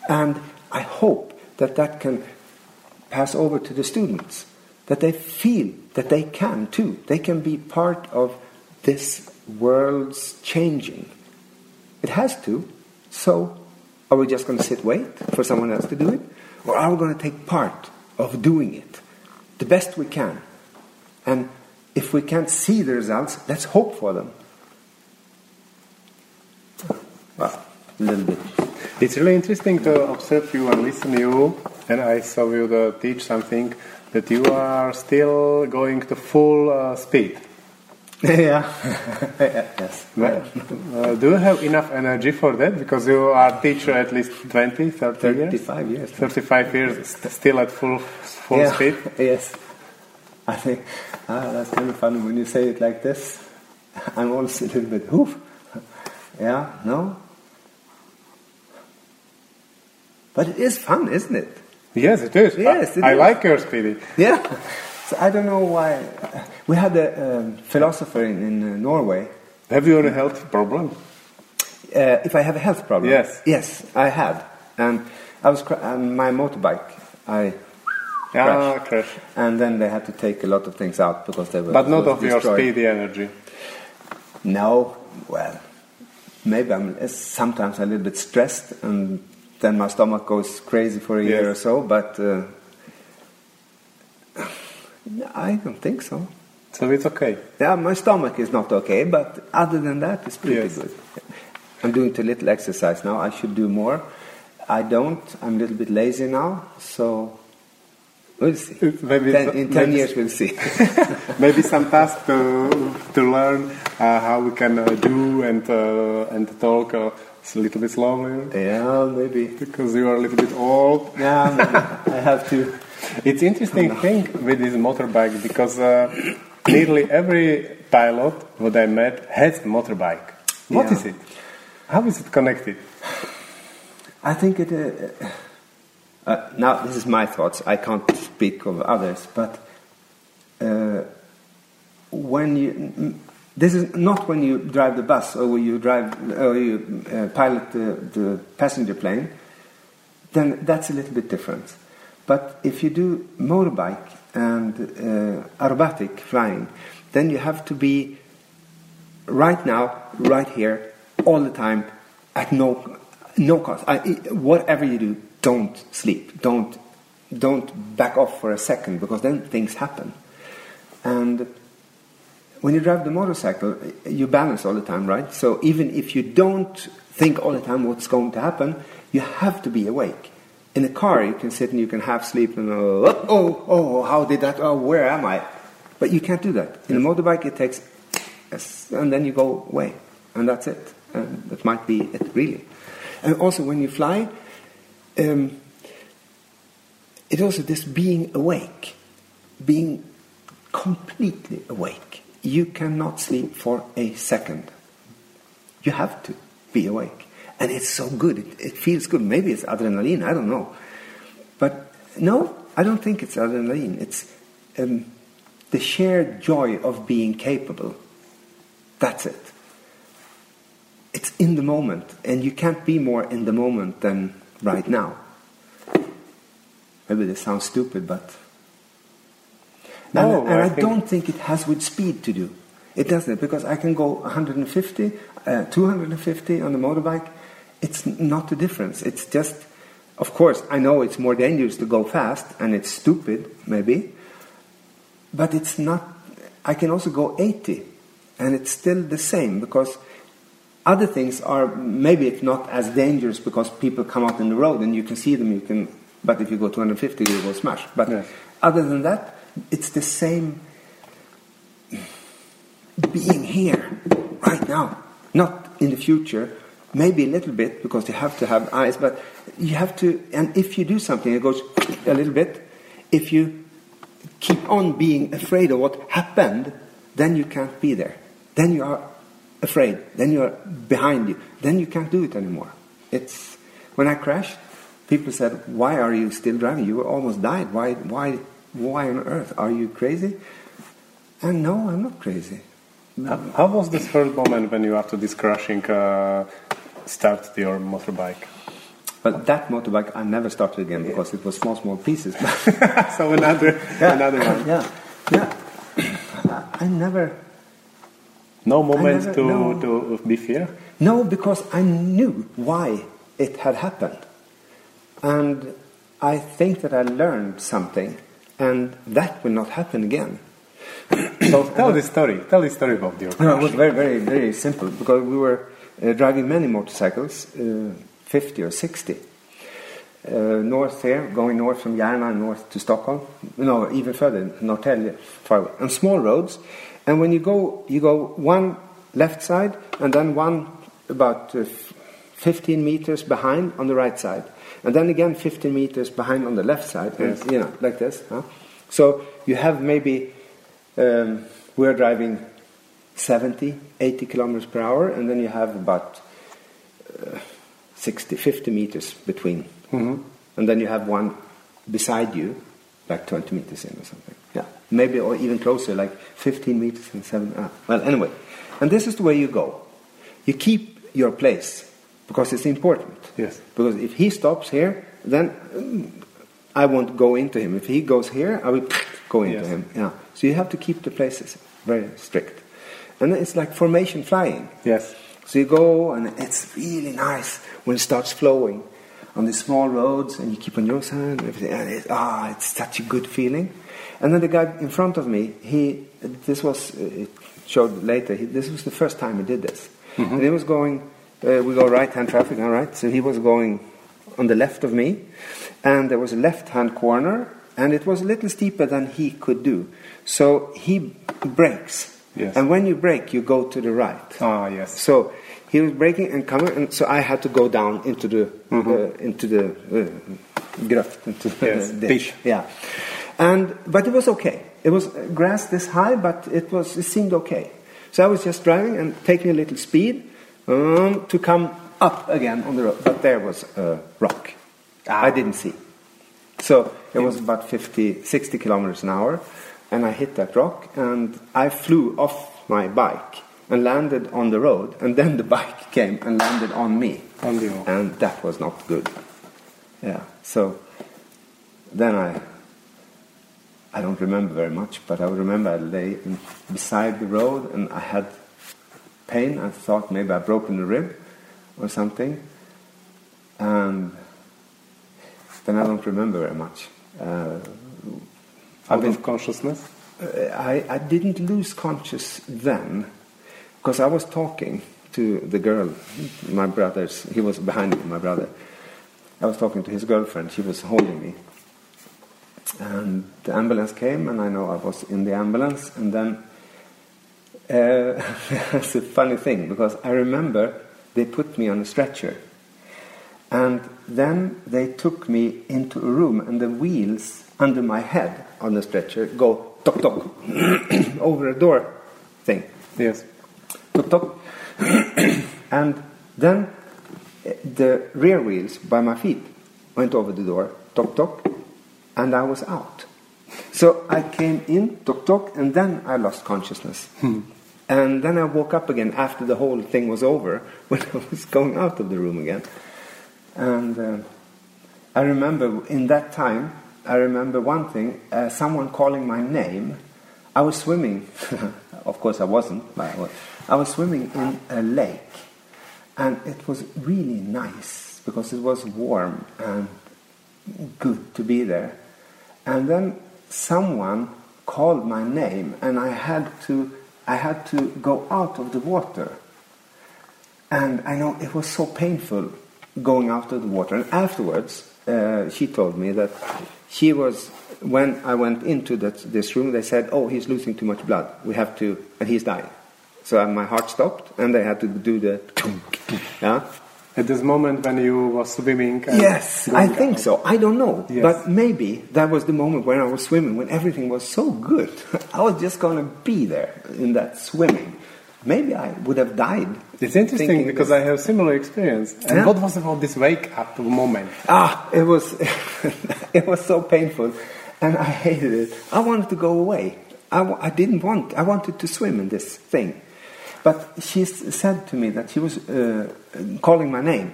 Speaker 2: and I hope that that can pass over to the students, that they feel that they can too. They can be part of this world's changing. It has to. So, are we just going to sit wait for someone else to do it, or are we going to take part of doing it the best we can? And if we can't see the results, let's hope for them. Well, a little bit.
Speaker 1: It's really interesting to observe you and listen to you, and I saw you to teach something that you are still going to full uh, speed.
Speaker 2: yeah. yes.
Speaker 1: Well, uh, do you have enough energy for that? Because you are teacher at least 20, 30 years?
Speaker 2: 35 years.
Speaker 1: 35 years, st- still at full, full
Speaker 2: yeah.
Speaker 1: speed?
Speaker 2: Yes. I think ah, that's kind of funny when you say it like this. I'm also a little bit, oof. Yeah, no? But it is fun, isn't it?
Speaker 1: Yes, it is.
Speaker 2: Yes, it
Speaker 1: I, I
Speaker 2: is.
Speaker 1: like your speedy.
Speaker 2: Yeah. So I don't know why. We had a um, philosopher in, in uh, Norway.
Speaker 1: Have you any health problem?
Speaker 2: Uh, if I have a health problem?
Speaker 1: Yes.
Speaker 2: Yes, I had. And I was um, my motorbike. I
Speaker 1: Ah,
Speaker 2: crashed.
Speaker 1: crash.
Speaker 2: And then they had to take a lot of things out because they were.
Speaker 1: But not of your speedy energy.
Speaker 2: No, well, maybe I'm uh, sometimes a little bit stressed, and then my stomach goes crazy for a year or so. But uh, I don't think so.
Speaker 1: So it's okay.
Speaker 2: Yeah, my stomach is not okay, but other than that, it's pretty
Speaker 1: Yes.
Speaker 2: good. I'm doing a little exercise now. I should do more. I don't. I'm a little bit lazy now, so we'll see.
Speaker 1: Maybe
Speaker 2: Ten, in ten
Speaker 1: maybe-
Speaker 2: years, we'll see.
Speaker 1: Maybe some tasks to to learn uh, how we can uh, do and uh, and talk uh, a little bit slowly
Speaker 2: yeah, maybe.
Speaker 1: because you are a little bit old.
Speaker 2: Yeah, maybe. I have to.
Speaker 1: It's interesting thing with this motorbike because uh, nearly every pilot what I met has a motorbike. What
Speaker 2: Yeah.
Speaker 1: is it? How is it connected?
Speaker 2: I think it. Uh, uh, now, this is my thoughts. I can't speak of others, but uh, when you, this is not when you drive the bus or you drive or you uh, pilot the, the passenger plane. then that's a little bit different. But if you do motorbike and uh, aerobatic flying, then you have to be right now, right here, all the time, at no no cost. I, whatever you do, don't sleep. Don't don't back off for a second because then things happen. And when you drive the motorcycle, you balance all the time, right? So even if you don't think all the time what's going to happen, you have to be awake. In a car, you can sit and you can half sleep and oh, oh, oh, how did that? Oh, where am I? But you can't do that. In a motorbike, it takes, and then you go away, and that's it. And that might be it, really. And also, when you fly, um, it's also this being awake, being completely awake. You cannot sleep for a second. You have to be awake. And it's so good. It, it, feels good. Maybe it's adrenaline. I don't know. But no, I don't think it's adrenaline. It's um, the shared joy of being capable. That's it. It's in the moment. And you can't be more in the moment than right now. Maybe this sounds stupid, but.
Speaker 1: No,
Speaker 2: and, and
Speaker 1: I
Speaker 2: I,
Speaker 1: think-
Speaker 2: don't think it has with speed to do. It doesn't, because I can go 150, uh, 250 on the motorbike. It's not a difference. It's just, of course, I know it's more dangerous to go fast, and it's stupid, maybe, but it's not. I can also go 80, and it's still the same because other things are maybe it's not as dangerous because people come out in the road and you can see them. You can, but if you go 250, you will smash. But
Speaker 1: Yes.
Speaker 2: other than that, it's the same being here right now, not in the future. Maybe a little bit because you have to have eyes, but you have to. And if you do something, it goes a little bit. If you keep on being afraid of what happened, then you can't be there. Then you are afraid. Then you are behind you. Then you can't do it anymore. It's when I crashed, people said, "Why are you still driving? You almost died. Why? Why? Why on earth are you crazy?" And no, I'm not crazy.
Speaker 1: How, how was this first moment when you, after this crashing, uh, started your motorbike?
Speaker 2: But that motorbike, I never started again because it was small, small pieces.
Speaker 1: so another, yeah. another one.
Speaker 2: yeah, yeah. I- I never.
Speaker 1: No moment
Speaker 2: never-
Speaker 1: to,
Speaker 2: no.
Speaker 1: to be fear.
Speaker 2: No, because I knew why it had happened. And I think that I learned something, and that will not happen again.
Speaker 1: So tell the story. Tell the story about your
Speaker 2: No, it was very, very, very simple because we were uh, driving many motorcycles, uh, 50 or 60. Uh, north here, going north from Järna north to Stockholm. No, even further, Norrtälje, far away. And small roads. And when you go, you go one left side and then one about uh, 15 meters behind on the right side. And then again 15 meters behind on the left side. and,
Speaker 1: Yes.
Speaker 2: you know, like this. Huh? So you have maybe, um, we're driving 70, 80 kilometers per hour, and then you have about uh, 60, 50 meters between. And then you have one beside you, like 20 meters in or something. Yeah, maybe or even closer, like 15 meters and seven. Ah. Well, anyway, and this is the way you go. You keep your place because it's important.
Speaker 1: Yes.
Speaker 2: Because if he stops here, then mm, I won't go into him. If he goes here, I will go into
Speaker 1: Yes.
Speaker 2: him. Yeah. So you have to keep the places very strict. And it's like formation flying.
Speaker 1: Yes.
Speaker 2: So you go, and it's really nice when it starts flowing on these small roads, and you keep on your side, and everything. And it, ah, it's such a good feeling. And then the guy in front of me, he, this was, uh, it showed later, he, this was the first time he did this. And he was going, uh, we go right-hand traffic, all right? So he was going on the left of me, and there was a left-hand corner, and it was a little steeper than he could do. So he brakes.
Speaker 1: Yes.
Speaker 2: And when you brake, you go to the right.
Speaker 1: Ah, yes.
Speaker 2: So he was braking and coming, and so I had to go down into the uh, into the uh, into the
Speaker 1: Yes,
Speaker 2: ditch.
Speaker 1: ditch.
Speaker 2: Yeah, and but it was okay. It was uh, grass this high, but it was it seemed okay. So I was just driving and taking a little speed um, to come up again on the road, but there was a rock. I didn't see. So it was about 50, 60 kilometers an hour, and I hit that rock, and I flew off my bike and landed on the road, and then the bike came and landed on me,
Speaker 1: On you.
Speaker 2: and that was not good. Yeah. So then I I don't remember very much, but I remember I lay in, beside the road and I had pain. I thought maybe I'd broken a rib or something. And then I don't remember very much. Uh,
Speaker 1: Out of consciousness?
Speaker 2: I, I didn't lose conscious then because I was talking to the girl, my brother's, he was behind me, my brother. I was talking to his girlfriend, she was holding me. And the ambulance came, and I know I was in the ambulance, and then uh, it's a funny thing because I remember they put me on a stretcher. And then they took me into a room, and the wheels under my head on the stretcher go tock tock over a door thing.
Speaker 1: Yes.
Speaker 2: Tock tock. and then eh, the rear wheels by my feet went over the door, tock tock, and I was out. So I came in, tock tock, and then I lost consciousness. And then I woke up again after the whole thing was over when I was going out of the room again. And uh, I remember in that time, I remember one thing uh, someone calling my name. I was swimming, of course, I wasn't, but I was, I was swimming in a lake. And it was really nice because it was warm and good to be there. And then someone called my name, and I had to, I had to go out of the water. And I know it was so painful going out of the water. And afterwards, uh, she told me that she was, when I went into that, this room, they said, Oh, he's losing too much blood. We have to, and he's dying. So my heart stopped, and they had to do the, yeah.
Speaker 1: At this moment when you were swimming.
Speaker 2: Yes, I think
Speaker 1: out.
Speaker 2: so. I don't know.
Speaker 1: Yes.
Speaker 2: But maybe that was the moment when I was swimming, when everything was so good. I was just going to be there in that swimming. Maybe I would have died.
Speaker 1: It's interesting because
Speaker 2: this.
Speaker 1: I have similar experience. And
Speaker 2: Yeah.
Speaker 1: what was about this wake up moment?
Speaker 2: Ah, it was, it was so painful, and I hated it. I wanted to go away. I, I didn't want. I wanted to swim in this thing, but she said to me that she was uh, calling my name,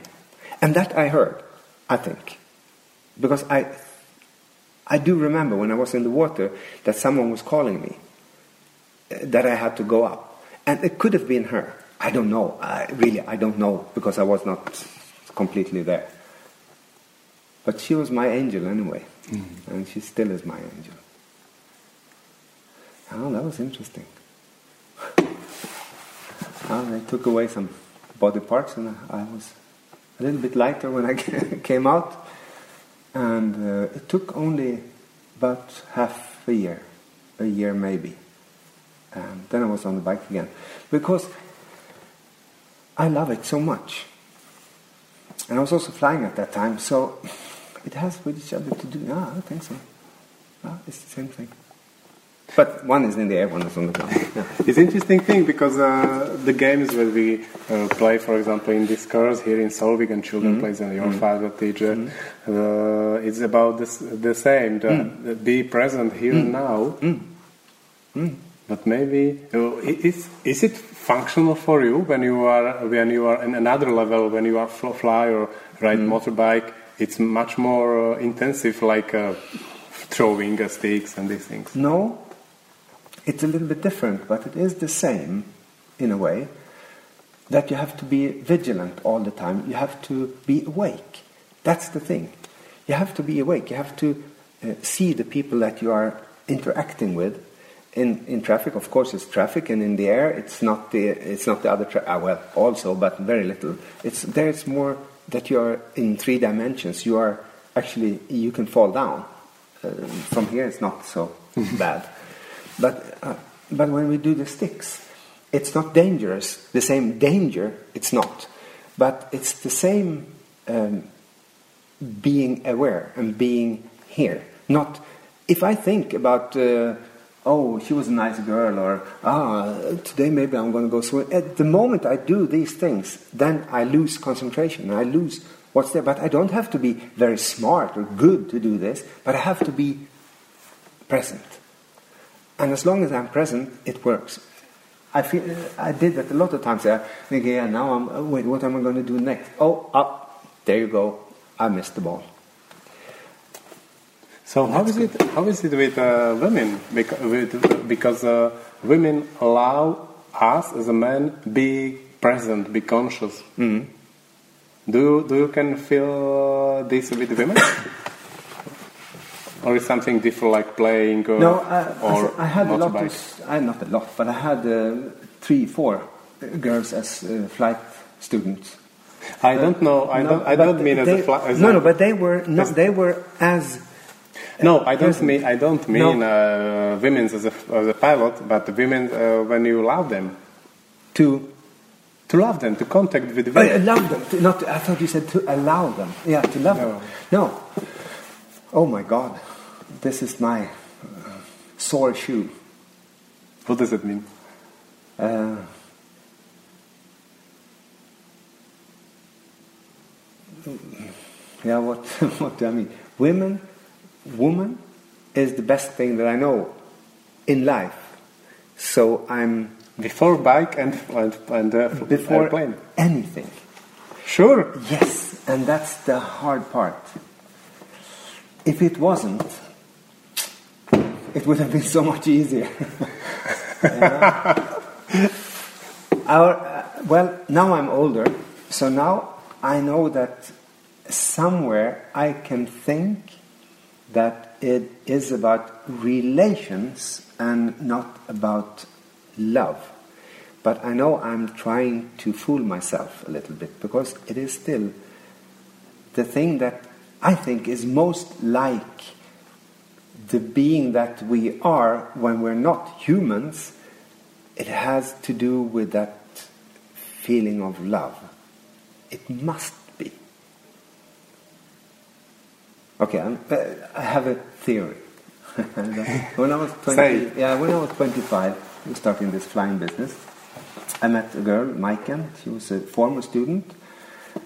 Speaker 2: and that I heard. I think, because I, I do remember when I was in the water that someone was calling me. uh, That I had to go up, and it could have been her. I don't know. I really, I don't know because I was not completely there. But she was my angel anyway, and she still is my angel. Oh, that was interesting. Ah, they took away some body parts, and I was a little bit lighter when I came out. And uh, it took only about half a year, a year maybe. And then I was on the bike again. Because I love it so much. And I was also flying at that time, so it has with each other to do. Yeah, I think so. Ah, it's the same thing. But one is in the air, one is on the ground. Yeah.
Speaker 1: It's interesting thing because uh, the games that we uh, play, for example, in these cars here in Solvik and children
Speaker 2: Mm-hmm.
Speaker 1: plays and your father teacher, uh, it's about this, the same. The,
Speaker 2: Mm.
Speaker 1: the be present here and now. But maybe is is it functional for you when you are when you are in another level when you are fly or ride
Speaker 2: Mm.
Speaker 1: motorbike? It's much more uh, intensive, like uh, throwing uh, sticks and these things.
Speaker 2: No, it's a little bit different, but it is the same in a way that you have to be vigilant all the time. You have to be awake. That's the thing. You have to be awake. You have to uh, see the people that you are interacting with. In, in traffic, of course, it's traffic, and in the air, it's not the it's not the other. Tra- ah, well, also, but very little. It's there. It's more that you are in three dimensions. You are actually you can fall down. Uh, from here, it's not so bad. But, uh, but when we do the sticks, it's not dangerous. The same danger, it's not. But it's the same um, being aware and being here. Not, if I think about, uh, oh, she was a nice girl, or, ah, today maybe I'm going to go swim. At the moment I do these things, then I lose concentration. I lose what's there. But I don't have to be very smart or good to do this, but I have to be present. And as long as I'm present, it works. I feel I did that a lot of times. I think, yeah, now I'm. wait, what am I going to do next? Oh, up there you go. I missed the ball.
Speaker 1: So how is it? How is it with uh, women? Because, with, because uh, women allow us as a man be present, be conscious.
Speaker 2: Mm.
Speaker 1: Do you, do you can feel this with women? or is something different, like playing? Or,
Speaker 2: No, uh, I,
Speaker 1: or
Speaker 2: I had a lot of, I, not a lot, but I had uh, three, four girls as uh, flight students.
Speaker 1: I don't know. I
Speaker 2: No,
Speaker 1: don't. I don't mean as a. As
Speaker 2: no, no, but they were not, they were as
Speaker 1: No, I don't mean. I don't
Speaker 2: No.
Speaker 1: mean uh, women as a, as a pilot, but women uh, when you love them,
Speaker 2: to
Speaker 1: to love them, to contact with
Speaker 2: I
Speaker 1: women.
Speaker 2: allow them. To, not, I thought you said to allow them. Yeah, to love them. No. Oh my God, this is my uh, sore shoe.
Speaker 1: What does it mean?
Speaker 2: Uh, yeah, what what do I mean? Women, woman is the best thing that I know in life. So I'm
Speaker 1: Before bike and and, and uh,
Speaker 2: before
Speaker 1: airplane.
Speaker 2: anything.
Speaker 1: Sure.
Speaker 2: Yes, and that's the hard part. If it wasn't, it would have been so much easier. Our, uh, well, now I'm older, so now I know that somewhere I can think that it is about relations and not about love. But I know I'm trying to fool myself a little bit because it is still the thing that I think is most like the being that we are when we're not humans. It has to do with that feeling of love. It must be. Okay, I'm, uh, I have a theory. when I was 20, yeah, when I was 25, I was starting this flying business. I met a girl, Maiken. She was a former student,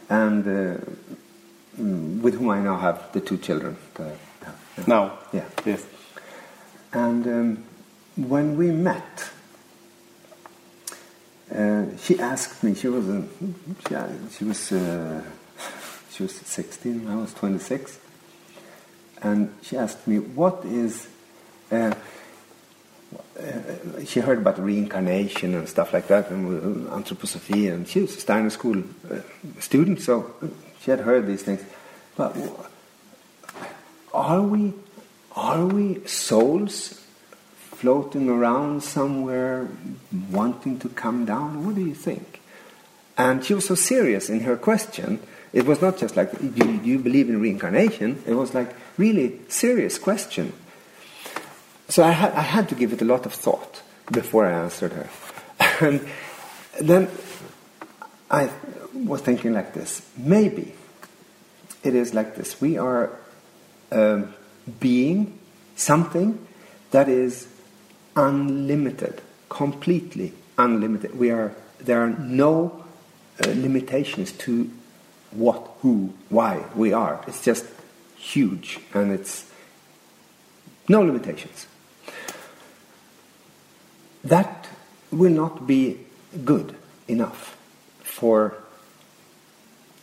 Speaker 2: and uh, mm, with whom I now have the two children. that I have.
Speaker 1: Now.
Speaker 2: Yeah.
Speaker 1: Yes.
Speaker 2: And um, when we met, uh, she asked me. She was a, she, she was uh, she was 16. I was 26, and she asked me, "What is?" Uh, uh, she heard about reincarnation and stuff like that, and anthroposophy, and she was a Steiner School uh, student, so she had heard these things. But are we are we souls floating around somewhere wanting to come down? What do you think? And she was so serious in her question. It was not just like, do do you believe in reincarnation? It was like really serious question. So I had, I had to give it a lot of thought before I answered her. And then I was thinking like this maybe it is like this. We are um, being something that is unlimited, completely unlimited. We are, there are no uh, limitations to what, who, why we are. It's just huge and it's no limitations. That will not be good enough for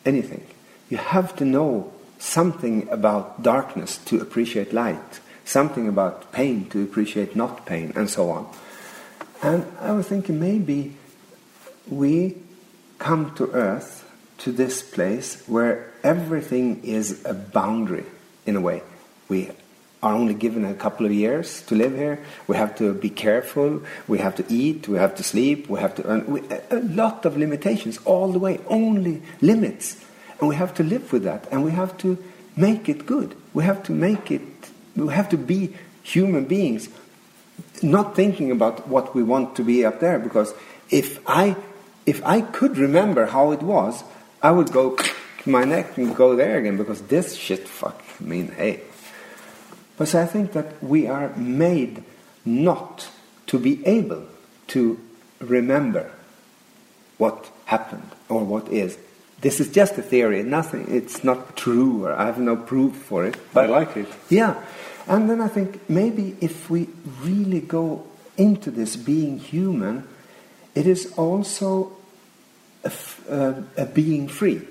Speaker 2: anything. You have to know something about darkness to appreciate light, something about pain to appreciate not pain, and so on. And I was thinking maybe we come to Earth, to this place where everything is a boundary in a way. We are only given a couple of years to live here. We have to be careful. We have to eat. We have to sleep. We have to earn. We, a lot of limitations all the way, only limits. And we have to live with that. And we have to make it good. We have to make it, we have to be human beings, not thinking about what we want to be up there. Because if I, if I could remember how it was, I would go my neck and go there again because this shit, fuck, mean, hey. But so I think that we are made not to be able to remember what happened or what is. This is just a theory, nothing, it's not true, or I have no proof for it.
Speaker 1: But I like it.
Speaker 2: Yeah. And then I think maybe if we really go into this being human, it is also a, uh, a being free.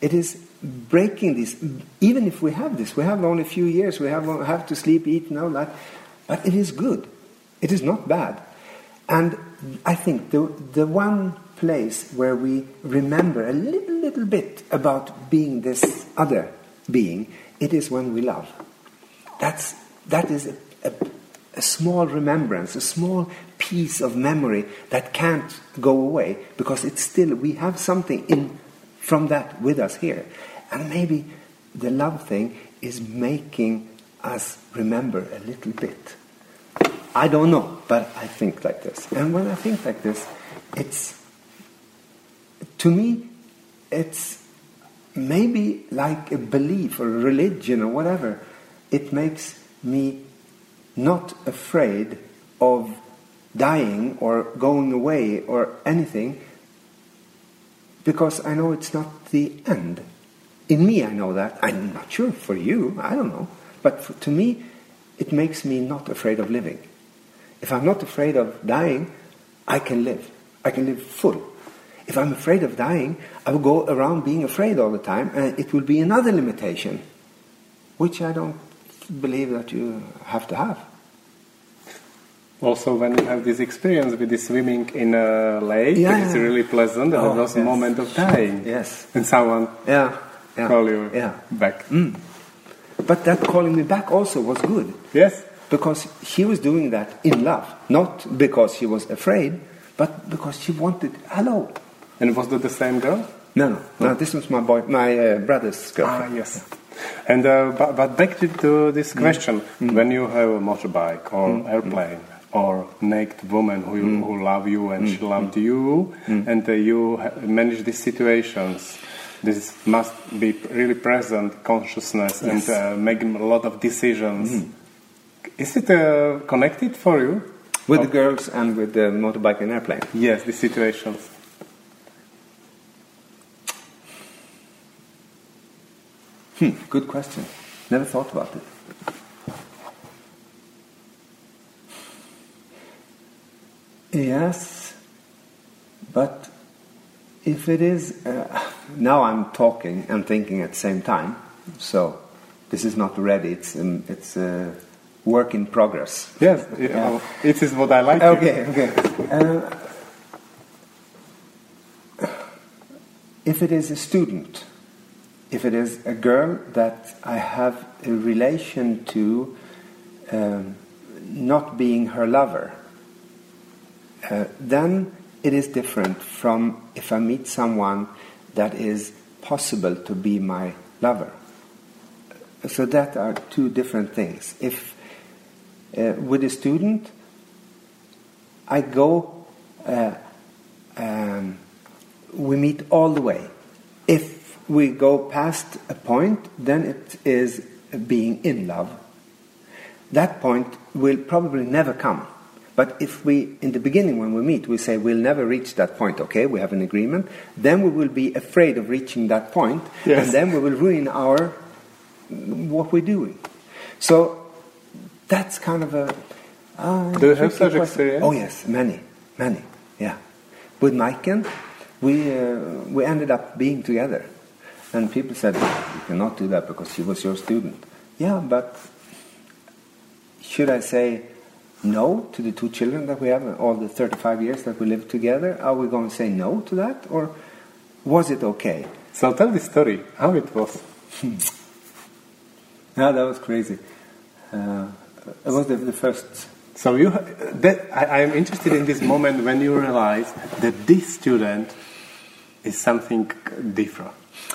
Speaker 2: It is breaking this. Even if we have this, we have only a few years. We have have to sleep, eat, and all that. But it is good. It is not bad. And I think the the one place where we remember a little little bit about being this other being, it is when we love. That's that is a, a, a small remembrance, a small piece of memory that can't go away because it's still we have something in from that with us here. And maybe the love thing is making us remember a little bit. I don't know, but I think like this. And when I think like this, it's, to me, it's maybe like a belief or a religion or whatever. It makes me not afraid of dying or going away or anything because I know it's not the end. In me, I know that. I'm not sure for you, I don't know. But for, to me, it makes me not afraid of living. If I'm not afraid of dying, I can live. I can live full. If I'm afraid of dying, I will go around being afraid all the time, and it will be another limitation, which I don't believe that you have to have.
Speaker 1: Also, when you have this experience with the swimming in a lake,
Speaker 2: Yeah,
Speaker 1: it's really pleasant, and
Speaker 2: Oh,
Speaker 1: a
Speaker 2: yes.
Speaker 1: moment of dying.
Speaker 2: Yes.
Speaker 1: And someone
Speaker 2: Yeah. yeah.
Speaker 1: call you
Speaker 2: Yeah.
Speaker 1: back.
Speaker 2: But that calling me back also was good.
Speaker 1: Yes.
Speaker 2: Because he was doing that in love, not because he was afraid, but because he wanted, hello.
Speaker 1: And was that the same girl?
Speaker 2: No, no, no. This was my boy, my uh, brother's
Speaker 1: Ah,
Speaker 2: girlfriend.
Speaker 1: yes. And uh, but, but back to, to this
Speaker 2: Mm.
Speaker 1: question: when you have a motorbike or airplane or naked woman who
Speaker 2: Mm.
Speaker 1: who love you and she loved you, and uh, you manage these situations, this must be really present consciousness and
Speaker 2: Yes. Mm-hmm.
Speaker 1: uh, making a lot of decisions. Is it uh, connected for you?
Speaker 2: With the girls and with the motorbike and airplane.
Speaker 1: Yes, the situations.
Speaker 2: Hmm, good question. Never thought about it. Yes, but if it is. Uh, now I'm talking and thinking at the same time, so this is not ready, it's, um, it's a work in progress.
Speaker 1: Yes, it,
Speaker 2: Yeah.
Speaker 1: it is what I like.
Speaker 2: Okay, okay. Uh, if it is a student, if it is a girl that I have a relation to um, not being her lover, uh, then it is different from if I meet someone that is possible to be my lover. So that are two different things. If uh, with a student, I go, uh, um, we meet all the way. If we go past a point, then it is being in love. That point will probably never come. But if we, in the beginning when we meet, we say we'll never reach that point, okay, we have an agreement, then we will be afraid of reaching that point,
Speaker 1: Yes.
Speaker 2: and then we will ruin our, what we're doing. So that's kind of a. Uh,
Speaker 1: Do you have such
Speaker 2: question.
Speaker 1: experience?
Speaker 2: Oh yes, many, many, yeah. With Maiken, we uh, we ended up being together, and people said you cannot do that because she was your student. Yeah, but should I say no to the two children that we have, all the 35 years that we lived together? Are we going to say no to that, or was it okay?
Speaker 1: So tell the story how it was.
Speaker 2: Yeah, that was crazy. Uh, it was the, the first.
Speaker 1: So you, that, I, I am interested in this moment when you realize that this student is something different.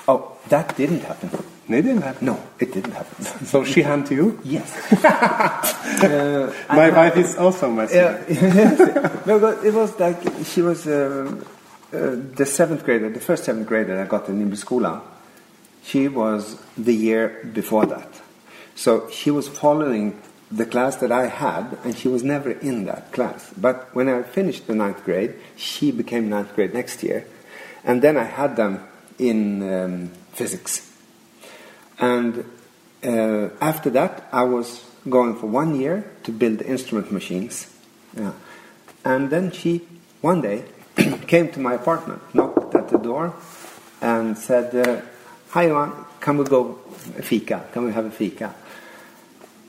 Speaker 2: Oh, that didn't happen.
Speaker 1: It didn't happen.
Speaker 2: No, it didn't happen.
Speaker 1: So she hunt you.
Speaker 2: Yes. uh,
Speaker 1: My wife is also messy.
Speaker 2: Yeah, no, but it was like she was uh, uh, the seventh grader, the first seventh grader I got in Nimbuskola. She was the year before that, so she was following the class that I had, and she was never in that class. But when I finished the ninth grade, she became ninth grade next year, and then I had them in um, physics. And uh, after that, I was going for one year to build instrument machines. Yeah. And then she, one day, came to my apartment, knocked at the door, and said, uh, hi Johan, can we go fika? Can we have a fika?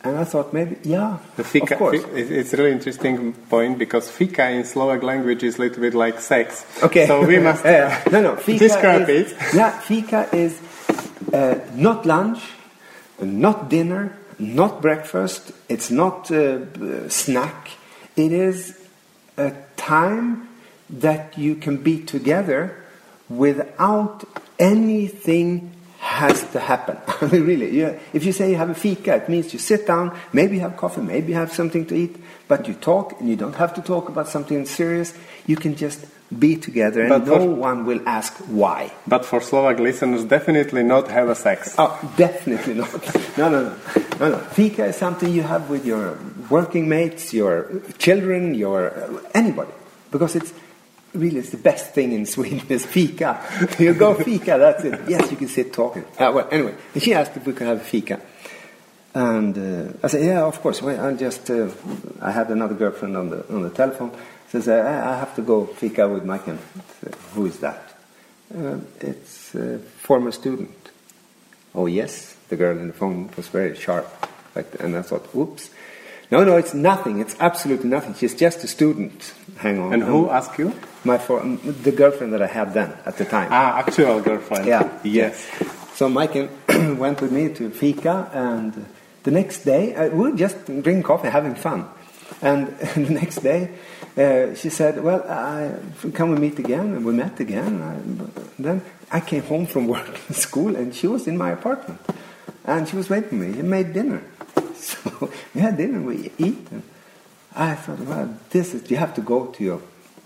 Speaker 2: And I thought maybe, yeah,
Speaker 1: fika,
Speaker 2: of course.
Speaker 1: it's a really interesting point because fika in Slovak language is a little bit like sex.
Speaker 2: Okay.
Speaker 1: So we must
Speaker 2: Uh, no, no. Fika
Speaker 1: describe
Speaker 2: is,
Speaker 1: it.
Speaker 2: Yeah, fika is uh, not lunch, not dinner, not breakfast. It's not uh, b- snack. It is a time that you can be together without anything has to happen. I mean, really, you, if you say you have a fika, it means you sit down, maybe have coffee, maybe have something to eat, but you talk, and you don't have to talk about something serious. You can just be together, and
Speaker 1: But
Speaker 2: no
Speaker 1: for-
Speaker 2: one will ask why.
Speaker 1: But for Slovak listeners, definitely not have a sex.
Speaker 2: Oh, definitely not. No, no, no, no, no. Fika is something you have with your working mates, your children, your uh, anybody, because it's really it's the best thing in Sweden is fika. You go fika, that's it. Yes, you can sit talking. Uh, well, anyway, and she asked if we could have a fika, and uh, I said, yeah, of course. Well, I just uh, I had another girlfriend on the on the telephone. Says I, I have to go fika with. And Who is that? Uh, it's a former student. Oh yes, the girl in the phone was very sharp, like, and I thought, oops. No, no, it's nothing. It's absolutely nothing. She's just a student. Hang on.
Speaker 1: And who asked you?
Speaker 2: My for, the girlfriend that I had then at the time.
Speaker 1: Ah, actual girlfriend.
Speaker 2: Yeah.
Speaker 1: Yes.
Speaker 2: So Mike went with me to fika, and the next day uh, we were just drinking coffee, having fun. And the next day, uh, she said, "Well, I, can we meet again?" And we met again. I, then I came home from work in school, and she was in my apartment, and she was waiting for me. She made dinner, so we had dinner. We eat, and I thought, "Well, this is. You have to go to your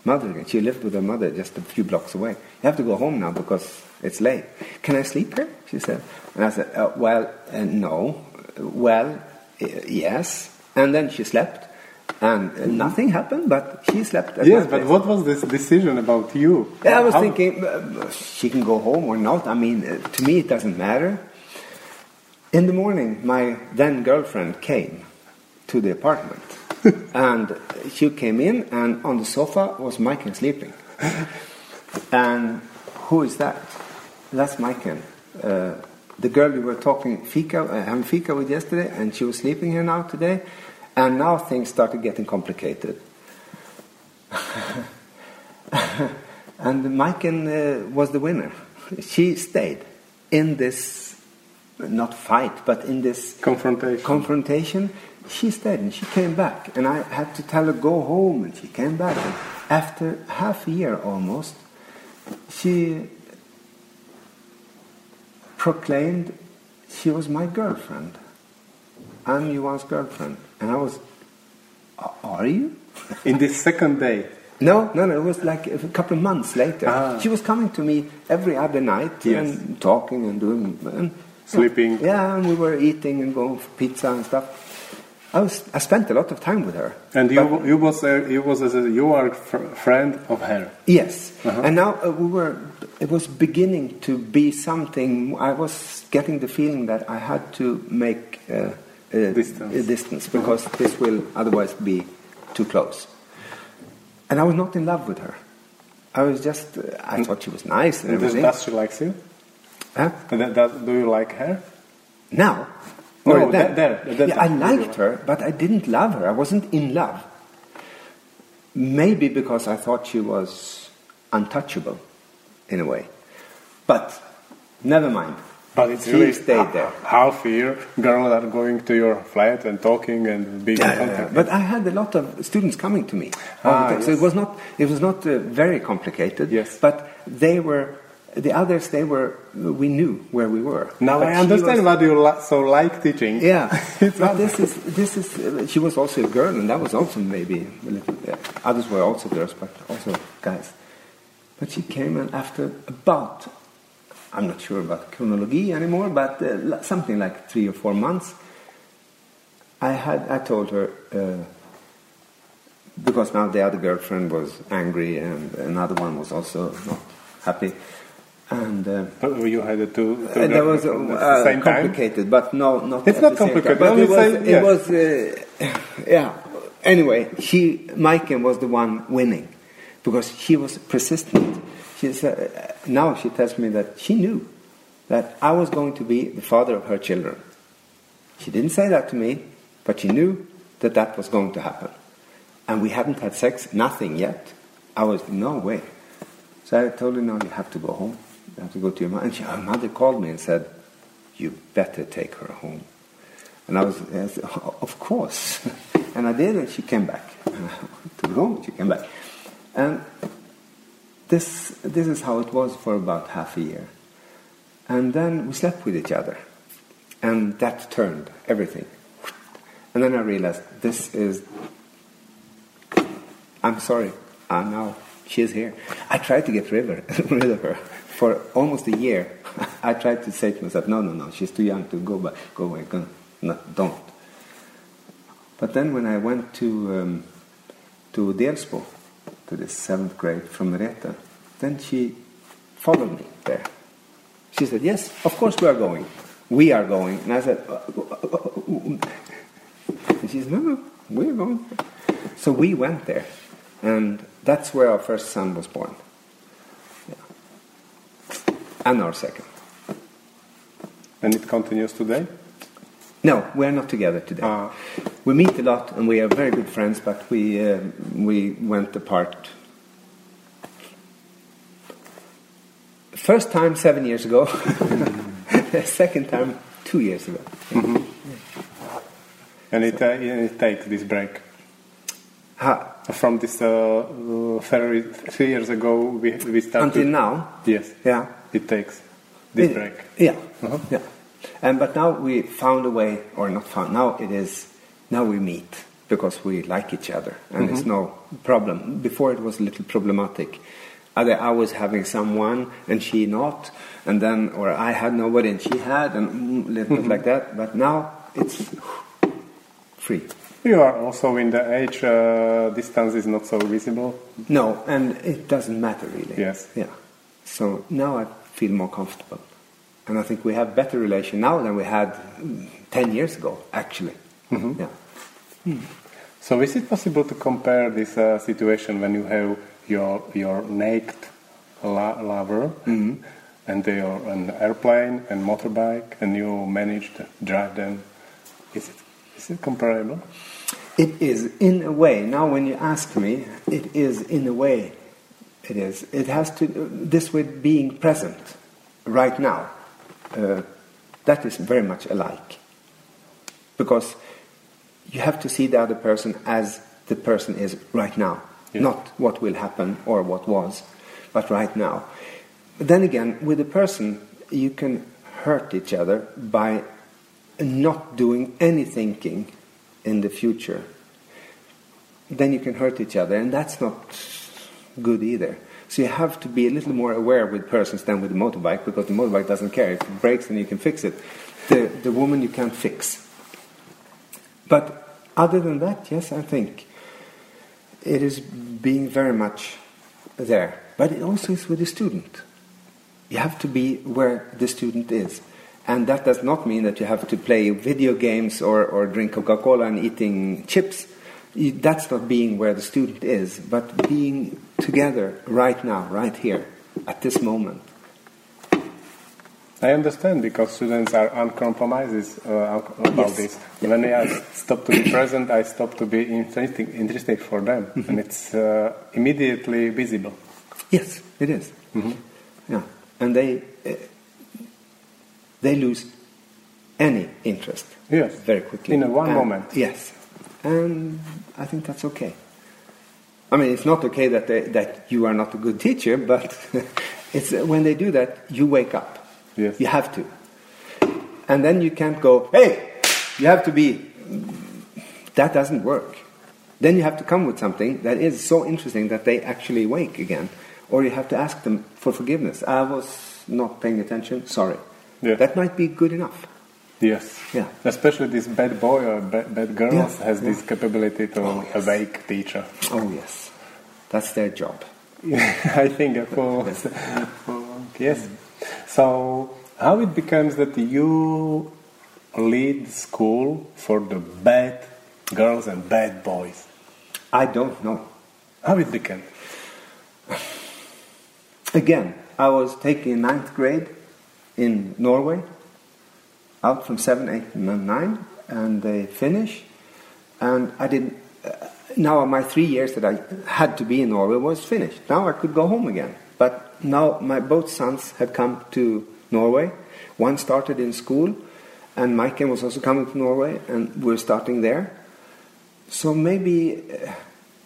Speaker 2: mother again. She lived with her mother just a few blocks away. You have to go home now because it's late. Can I sleep here? She said. And I said, uh, well, uh, no. Well, uh, yes. And then she slept. And uh, nothing happened, but she slept. At
Speaker 1: Yes, but what was this decision about you?
Speaker 2: Yeah, I was
Speaker 1: How-
Speaker 2: thinking uh, she can go home or not. I mean, uh, to me, it doesn't matter. In the morning, my then girlfriend came to the apartment, and she came in, and on the sofa was Maiken sleeping. And who is that? That's Maiken, uh, the girl we were talking fika, uh, having fika with yesterday, and she was sleeping here now today. And now things started getting complicated. and Maiken uh, was the winner. She stayed in this, not fight, but in this
Speaker 1: Confrontation.
Speaker 2: confrontation. She stayed and she came back, and I had to tell her go home, and she came back. And after half a year almost, she proclaimed she was my girlfriend. I'm Johan's girlfriend, and I was. Are you?
Speaker 1: In this second day.
Speaker 2: No, no, no. It was like a couple of months later.
Speaker 1: Ah.
Speaker 2: She was coming to me every other night
Speaker 1: Yes.
Speaker 2: and talking and doing and
Speaker 1: Sleeping.
Speaker 2: Yeah, and we were eating and going for pizza and stuff. I was I spent a lot of time with her.
Speaker 1: And you, you was a, you was as a, you are fr- friend of her.
Speaker 2: Yes,
Speaker 1: Uh-huh.
Speaker 2: and now uh, we were. It was beginning to be something. I was getting the feeling that I had to make uh, a,
Speaker 1: Distance.
Speaker 2: a distance because this will otherwise be too close. And I was not in love with her. I was just. Uh, I thought she was nice and
Speaker 1: And does,
Speaker 2: everything.
Speaker 1: does she likes you?
Speaker 2: Huh?
Speaker 1: And that, that, do you like her?
Speaker 2: Now.
Speaker 1: No,
Speaker 2: Or
Speaker 1: that-
Speaker 2: then?
Speaker 1: there, at that
Speaker 2: yeah, I liked her, but I didn't love her. I wasn't in love. Maybe because I thought she was untouchable, in a way. But never mind.
Speaker 1: But it's
Speaker 2: She
Speaker 1: really
Speaker 2: stayed there.
Speaker 1: half year. Girls are going to your flat and talking and being
Speaker 2: Yeah, yeah,
Speaker 1: contact.
Speaker 2: But I had a lot of students coming to me.
Speaker 1: Ah,
Speaker 2: the time. So it was not, it was not uh, very complicated.
Speaker 1: Yes.
Speaker 2: But they were, the others, they were, we knew where we were.
Speaker 1: Now
Speaker 2: But
Speaker 1: I understand
Speaker 2: was-
Speaker 1: why you li- so like teaching.
Speaker 2: Yeah, but this is this is. Uh, she was also a girl, and that was also maybe a little. Uh, others were also girls, but also guys. But she came, and after about, I'm not sure about chronology anymore, but uh, something like three or four months, I had I told her uh, because now the other girlfriend was angry, and another one was also not happy, and. Uh,
Speaker 1: But you had it two, two
Speaker 2: uh, that was uh,
Speaker 1: the same time.
Speaker 2: complicated, but no, not.
Speaker 1: It's not complicated.
Speaker 2: But it was,
Speaker 1: say
Speaker 2: it was, uh, yeah. Anyway, she, Maiken was the one winning because she was persistent. She said, now she tells me that she knew that I was going to be the father of her children. She didn't say that to me, but she knew that that was going to happen. And we hadn't had sex, nothing yet. I was, no way. So I told her, no, you have to go home. You have to go to your mother. And she, her mother called me and said, you better take her home. And I was, I said, of course. and I did, and she came back. to the she came back. And this, this is how it was for about half a year. And then we slept with each other. And that turned everything. And then I realized this is. I'm sorry. Uh, now she's here. I tried to get rid of her for almost a year. I tried to say to myself, no, no, no, she's too young to go back, go away, go, no, don't. But then when I went to um, to Delsbo, to the seventh grade from Merete, then she followed me there. She said, yes, of course we are going. We are going. And I said, uh, uh, uh, and she said, no, no, we're going. So we went there. And that's where our first son was born. Yeah. And our second.
Speaker 1: And it continues today?
Speaker 2: No, we're not together today.
Speaker 1: Ah.
Speaker 2: We meet a lot and we are very good friends, but we, uh, we went apart. First time seven years ago, second time two years ago.
Speaker 1: And it, uh, it takes this break.
Speaker 2: Ha,
Speaker 1: From this uh, uh, three, three years ago, we, we started.
Speaker 2: until now,
Speaker 1: Yes,
Speaker 2: yeah.
Speaker 1: It takes this
Speaker 2: It-
Speaker 1: break.
Speaker 2: Yeah,
Speaker 1: Uh-huh.
Speaker 2: yeah. And but now we found a way, or not found. Now it is. Now we meet because we like each other, and
Speaker 1: Mm-hmm.
Speaker 2: it's no problem. Before it was a little problematic. Either I was having someone and she not, and then or I had nobody and she had, and mm, a little bit like that. But now it's free.
Speaker 1: You are also in the age uh, distance is not so visible.
Speaker 2: No, and it doesn't matter really.
Speaker 1: Yes.
Speaker 2: Yeah. So now I feel more comfortable. And I think we have better relation now than we had mm, 10 years ago, actually.
Speaker 1: Mm-hmm.
Speaker 2: Yeah.
Speaker 1: So is it possible to compare this uh, situation when you have your your naked lover and they are an airplane and motorbike and you manage to drive them? Is it is it comparable?
Speaker 2: It is, in a way, now when you ask me, it is, in a way, it is. It has to, this with being present right now, uh, that is very much alike. Because you have to see the other person as the person is right now,
Speaker 1: Yeah.
Speaker 2: not what will happen or what was, but right now. Then again, with a person, you can hurt each other by not doing any thinking in the future. Then you can hurt each other, and that's not good either. So you have to be a little more aware with persons than with the motorbike, because the motorbike doesn't care. If it breaks, then you can fix it. The, the woman you can't fix. But other than that, yes, I think it is being very much there. But it also is with the student. You have to be where the student is. And that does not mean that you have to play video games or, or drink Coca Cola and eating chips. That's not being where the student is, but being together right now, right here, at this moment.
Speaker 1: I understand because students are uncompromises uh, about
Speaker 2: Yes.
Speaker 1: this. When I stop to be present, I stop to be interesting, interesting for them,
Speaker 2: Mm-hmm.
Speaker 1: and it's uh, immediately visible.
Speaker 2: Yes, it is. Yeah, and they uh, they lose any interest.
Speaker 1: Yes.
Speaker 2: very quickly
Speaker 1: In one
Speaker 2: And-
Speaker 1: moment.
Speaker 2: Yes, and I think that's okay. I mean, it's not okay that they, that you are not a good teacher, but it's when they do that, you wake up.
Speaker 1: Yes.
Speaker 2: You have to, and then you can't go. Hey, you have to be. That doesn't work. Then you have to come with something that is so interesting that they actually wake again, or you have to ask them for forgiveness. I was not paying attention. Sorry.
Speaker 1: Yeah.
Speaker 2: That might be good enough.
Speaker 1: Yes.
Speaker 2: Yeah.
Speaker 1: Especially this bad boy or bad, bad girls
Speaker 2: Yeah,
Speaker 1: has
Speaker 2: yeah.
Speaker 1: this capability to
Speaker 2: Oh, yes.
Speaker 1: awake teacher.
Speaker 2: Oh yes, that's their job.
Speaker 1: I think uh, for yes. So how it becomes that you lead school for the bad girls and bad boys?
Speaker 2: I don't know.
Speaker 1: How it became?
Speaker 2: Again, I was taking ninth grade in Norway, out from 7, 8, and 9, and they finish. And I didn't. Uh, now my three years that I had to be in Norway was finished. Now I could go home again. But now my both sons had come to Norway. One started in school, and Maiken was also coming to Norway, and we're starting there. So maybe uh,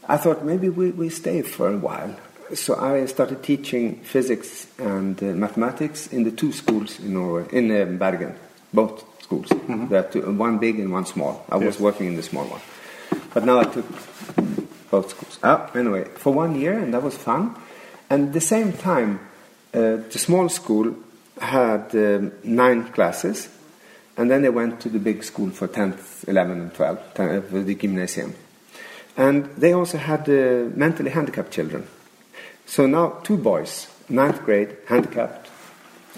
Speaker 2: I thought maybe we, we stay for a while. So I started teaching physics and uh, mathematics in the two schools in Norway, in uh, Bergen, both schools. Mm-hmm. There two, one big and one small. I yes. was working in the small one, but now I took both schools. Oh, anyway, for one year, and that was fun. And at the same time, uh, the small school had um, nine classes, and then they went to the big school for 10th, 11th, and 12th, 10th, uh, the gymnasium. And they also had uh, mentally handicapped children. So now two boys, ninth grade, handicapped,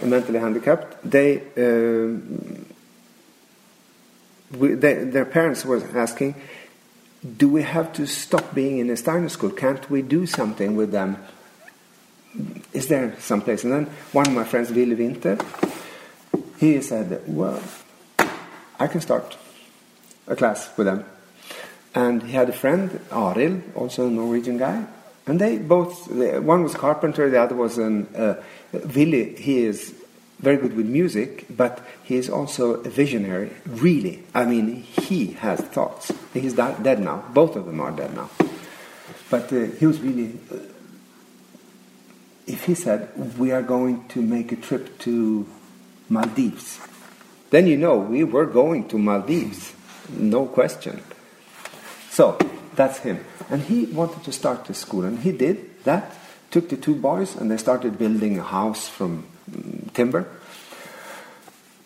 Speaker 2: mentally handicapped, they, uh, we, they, their parents were asking, do we have to stop being in a Steiner school? Can't we do something with them? Is there some place? And then one of my friends, Willy Winter, he said, well, I can start a class with them. And he had a friend, Arild, also a Norwegian guy. And they both, one was a carpenter, the other was an, uh, Willy, he is very good with music, but he is also a visionary, really. I mean, he has thoughts. He's dead now. Both of them are dead now. But uh, he was really. Uh, if he said, We are going to make a trip to Maldives, then you know we were going to Maldives, no question. So that's him. And he wanted to start the school, and he did that. Took the two boys, and they started building a house from um, timber.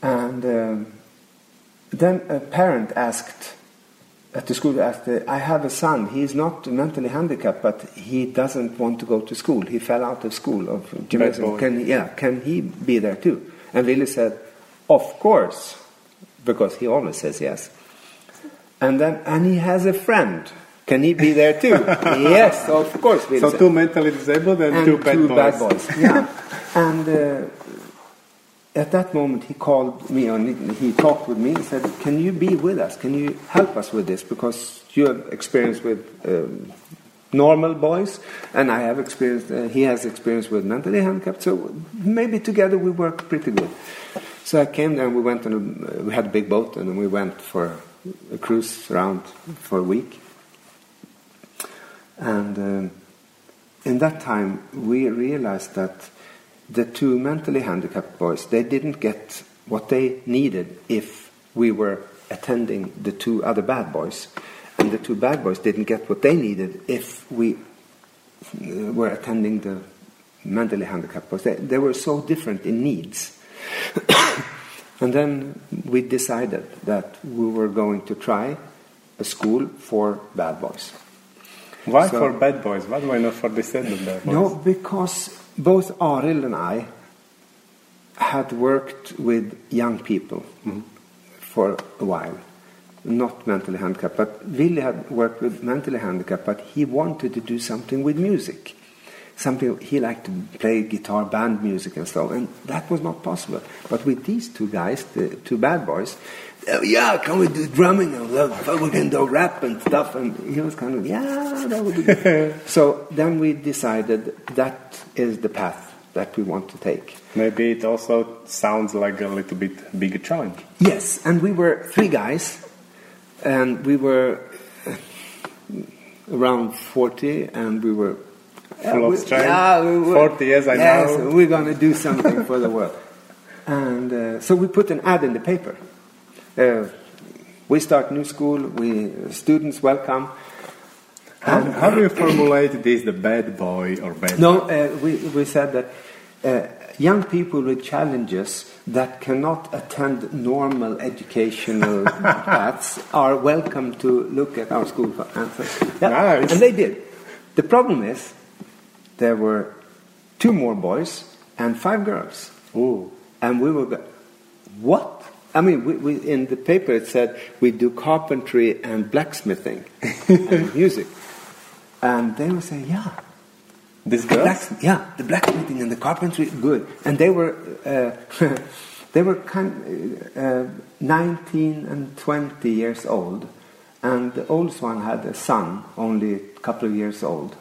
Speaker 2: And um, then a parent asked at the school, asked, I have a son. He is not mentally handicapped, but he doesn't want to go to school. He fell out of school of gymnasium. Can yeah, can he be there too? And Willy said, Of course, because he always says yes. And then, and he has a friend. Can he be there too? yes, of course.
Speaker 1: So two mentally disabled and, and two, bad,
Speaker 2: two
Speaker 1: boys.
Speaker 2: bad boys. Yeah. and uh, at that moment, he called me and he talked with me and said, "Can you be with us? Can you help us with this? Because you have experience with." Um, normal boys, and I have experience. Uh, he has experience with mentally handicapped, so maybe together we work pretty good. So I came there, and we went on. A, we had a big boat, and we went for a cruise around for a week. And um, in that time, we realized that the two mentally handicapped boys, they didn't get what they needed if we were attending the two other bad boys. And the two bad boys didn't get what they needed if we uh, were attending the mentally handicapped boys. They, they were so different in needs. And then we decided that we were going to try a school for bad boys.
Speaker 1: Why so, for bad boys? Why not for disabled bad boys?
Speaker 2: No, because both Arild and I had worked with young people mm-hmm. for a while, not mentally handicapped. But Willy had worked with mentally handicapped, but he wanted to do something with music something he liked to play guitar, band music, and so, and that was not possible. But with these two guys, the two bad boys, yeah, can we do drumming and we can do rap and stuff? And he was kind of, yeah, that would be good. so then we decided that is the path that we want to take.
Speaker 1: Maybe it also sounds like a little bit bigger challenge.
Speaker 2: Yes, and we were three guys, and we were around 40, and we were
Speaker 1: full of strength. Yeah, we 40 years, I
Speaker 2: yes,
Speaker 1: know.
Speaker 2: we're going to do something for the world. And uh, so we put an ad in the paper. Uh, we start new school, we students welcome.
Speaker 1: How, how, do you formulate this, the bad boy or bad
Speaker 2: No, uh, we, we said that uh, young people with challenges that cannot attend normal educational paths are welcome to look at our school. And,
Speaker 1: yeah, nice.
Speaker 2: and they did. The problem is there were two more boys and five girls.
Speaker 1: Ooh.
Speaker 2: And we were, what? I mean, we, we, in the paper it said we do carpentry and blacksmithing and music. And they were saying, yeah.
Speaker 1: This
Speaker 2: girl? yeah, the blacksmithing and the carpentry, good. And they were, uh, they were kind, uh, 19 and 20 years old. And the oldest one had a son, only a couple of years old.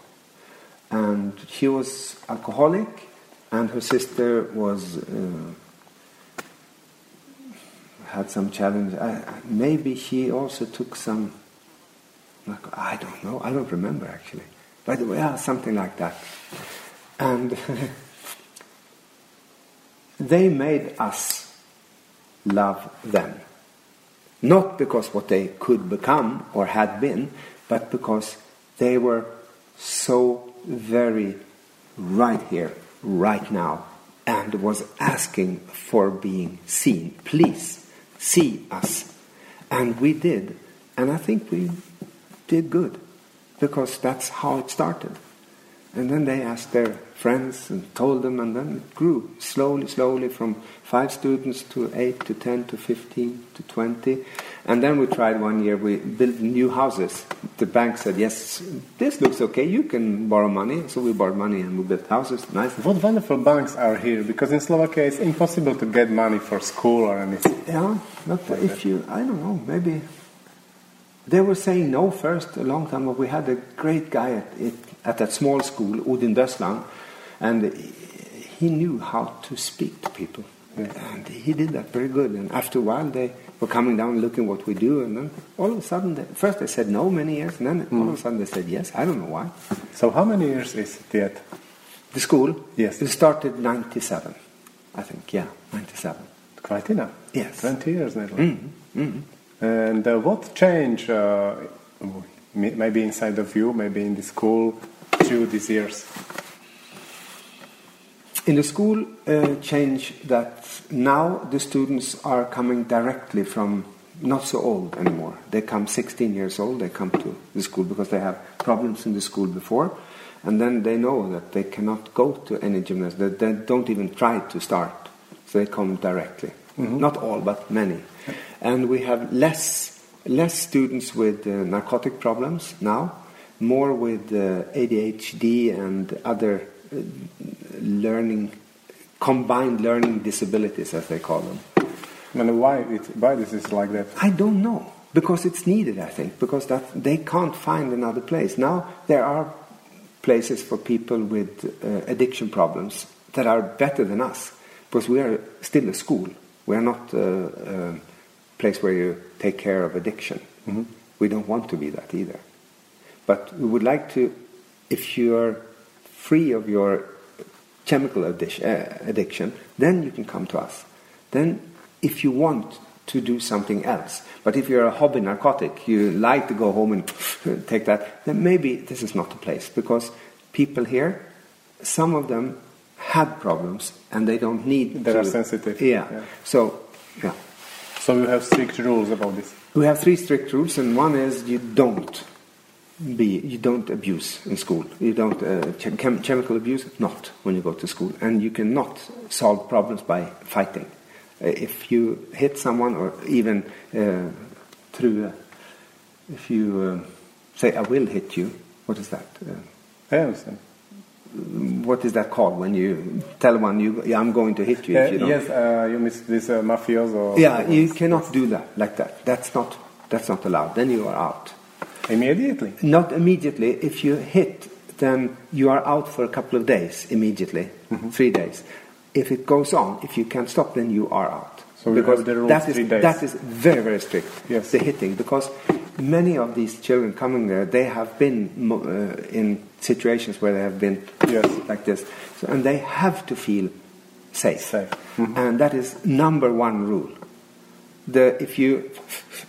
Speaker 2: And she was alcoholic, and her sister was uh, had some challenge. I, maybe he also took some. Like, I don't know. I don't remember actually. The way, yeah, something like that. And they made us love them. Not because what they could become or had been, but because they were so very right here, right now, and was asking for being seen. Please see us. And we did. And I think we did good because that's how it started. And then they asked their friends and told them, and then it grew slowly, slowly from five students to eight to ten to fifteen to twenty. And then we tried one year, we built new houses. The bank said, Yes, this looks okay, you can borrow money. So we borrowed money and we built houses. Nice.
Speaker 1: What wonderful banks are here because in Slovakia it's impossible to get money for school or anything.
Speaker 2: Yeah, but if you, I don't know, maybe. They were saying no first a long time ago. We had a great guy at, it, at that small school, Odin Döslang, and he knew how to speak to people. And he did that very good. And after a while, they were coming down looking what we do. And then all of a sudden, they, first they said no many years, and then all of a sudden they said yes. I don't know why.
Speaker 1: So how many years is it yet?
Speaker 2: The school?
Speaker 1: Yes.
Speaker 2: It started 97, I think. Yeah, 97.
Speaker 1: Quite enough.
Speaker 2: Yes.
Speaker 1: 20 years nearly.
Speaker 2: Mm-hmm.
Speaker 1: And uh, what change, uh, maybe inside of you, maybe in the school, through these years?
Speaker 2: In the school, uh, change that now the students are coming directly from not so old anymore. They come 16 years old, they come to the school because they have problems in the school before, and then they know that they cannot go to any gymnasium. They, they don't even try to start, so they come directly. Not all, but many. And we have less, less students with uh, narcotic problems now, more with uh, ADHD and other learning, combined learning disabilities, as they call them.
Speaker 1: And why, it, why this is like that?
Speaker 2: I don't know because it's needed. I think because that they can't find another place now. There are places for people with uh, addiction problems that are better than us because we are still a school. We are not a, a place where you take care of addiction. Mm-hmm. We don't want to be that either. But we would like to, if you're free of your chemical uh, addiction, then you can come to us. Then, if you want to do something else, but if you're a hobby narcotic, you like to go home and take that, then maybe this is not the place because people here, some of them had problems and they don't need
Speaker 1: They
Speaker 2: to,
Speaker 1: are sensitive.
Speaker 2: Yeah.
Speaker 1: Yeah.
Speaker 2: So, yeah.
Speaker 1: So you have strict rules about this.
Speaker 2: We have three strict rules, and one is you don't be, you don't abuse in school. You don't uh, chem- chem- chemical abuse, not when you go to school, and you cannot solve problems by fighting. Uh, if you hit someone, or even uh, through, uh, if you uh, say "I will hit you," what is that? Uh,
Speaker 1: I understand.
Speaker 2: what is that called when you tell one you, yeah, "I'm going to hit you"?
Speaker 1: Uh,
Speaker 2: if you don't?
Speaker 1: yes, uh, you miss this mafioso.
Speaker 2: Yeah, you cannot do that like that. That's not that's not allowed. Then you are out.
Speaker 1: Immediately.
Speaker 2: Not immediately. If you hit, then you are out for a couple of days immediately,
Speaker 1: Mm-hmm.
Speaker 2: three days. If it goes on, if you can't stop, then you are out.
Speaker 1: So
Speaker 2: because that is that is very very strict.
Speaker 1: Yes.
Speaker 2: The hitting because many of these children coming there, they have been uh, in situations where they have been
Speaker 1: Yes.
Speaker 2: like this, so, and they have to feel safe.
Speaker 1: Safe.
Speaker 2: And that is number one rule. The, if you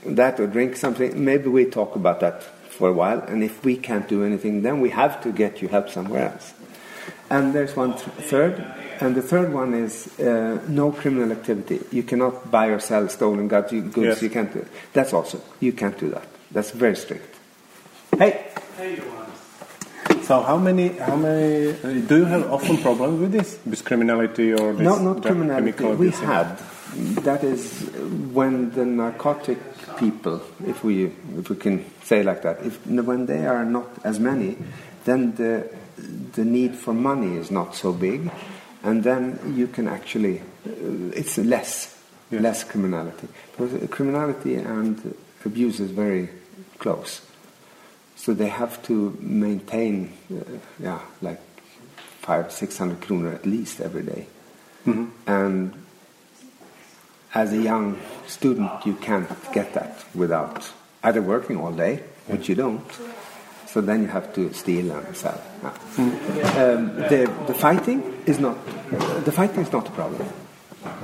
Speaker 2: that or drink something, maybe we talk about that for a while, and if we can't do anything, then we have to get you help somewhere else. And there's one th- third, and the third one is uh, no criminal activity. You cannot buy or sell stolen goods. You, goods
Speaker 1: Yes.
Speaker 2: you can't. Do. That's also you can't do that. That's very strict. Hey, Hey,
Speaker 1: So how many, how many, uh, do you have often problems with this? With criminality or this
Speaker 2: No, not
Speaker 1: drug-
Speaker 2: criminality.
Speaker 1: chemical
Speaker 2: We
Speaker 1: abuse?
Speaker 2: had. That is when the narcotic people, if we if we can say like that, if when they are not as many, then the the need for money is not so big, and then you can actually, uh, it's less,
Speaker 1: Yeah.
Speaker 2: less criminality. Because criminality and abuse is very close. So they have to maintain, uh, yeah, like five, six hundred kroner at least every day. And as a young student, you can't get that without either working all day, which you don't. So then you have to steal and sell. Yeah. Um, the, the fighting is not the fighting is not a problem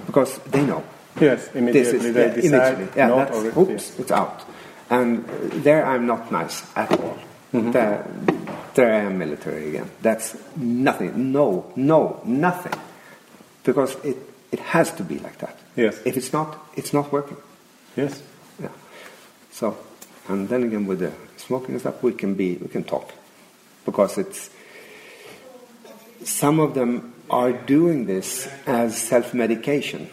Speaker 2: because they know
Speaker 1: Yes,
Speaker 2: this
Speaker 1: immediately
Speaker 2: is
Speaker 1: they
Speaker 2: yeah,
Speaker 1: decide
Speaker 2: immediately. Yeah,
Speaker 1: not
Speaker 2: that's, oops, it's out. And there I'm not nice at all.
Speaker 1: Mm-hmm.
Speaker 2: There, there I am military again. That's nothing. No, no, nothing. Because it, it has to be like that.
Speaker 1: Yes.
Speaker 2: If it's not, it's not working.
Speaker 1: Yes.
Speaker 2: Yeah. So, and then again with the smoking and stuff, we can be, we can talk, because it's some of them are doing this as self-medication.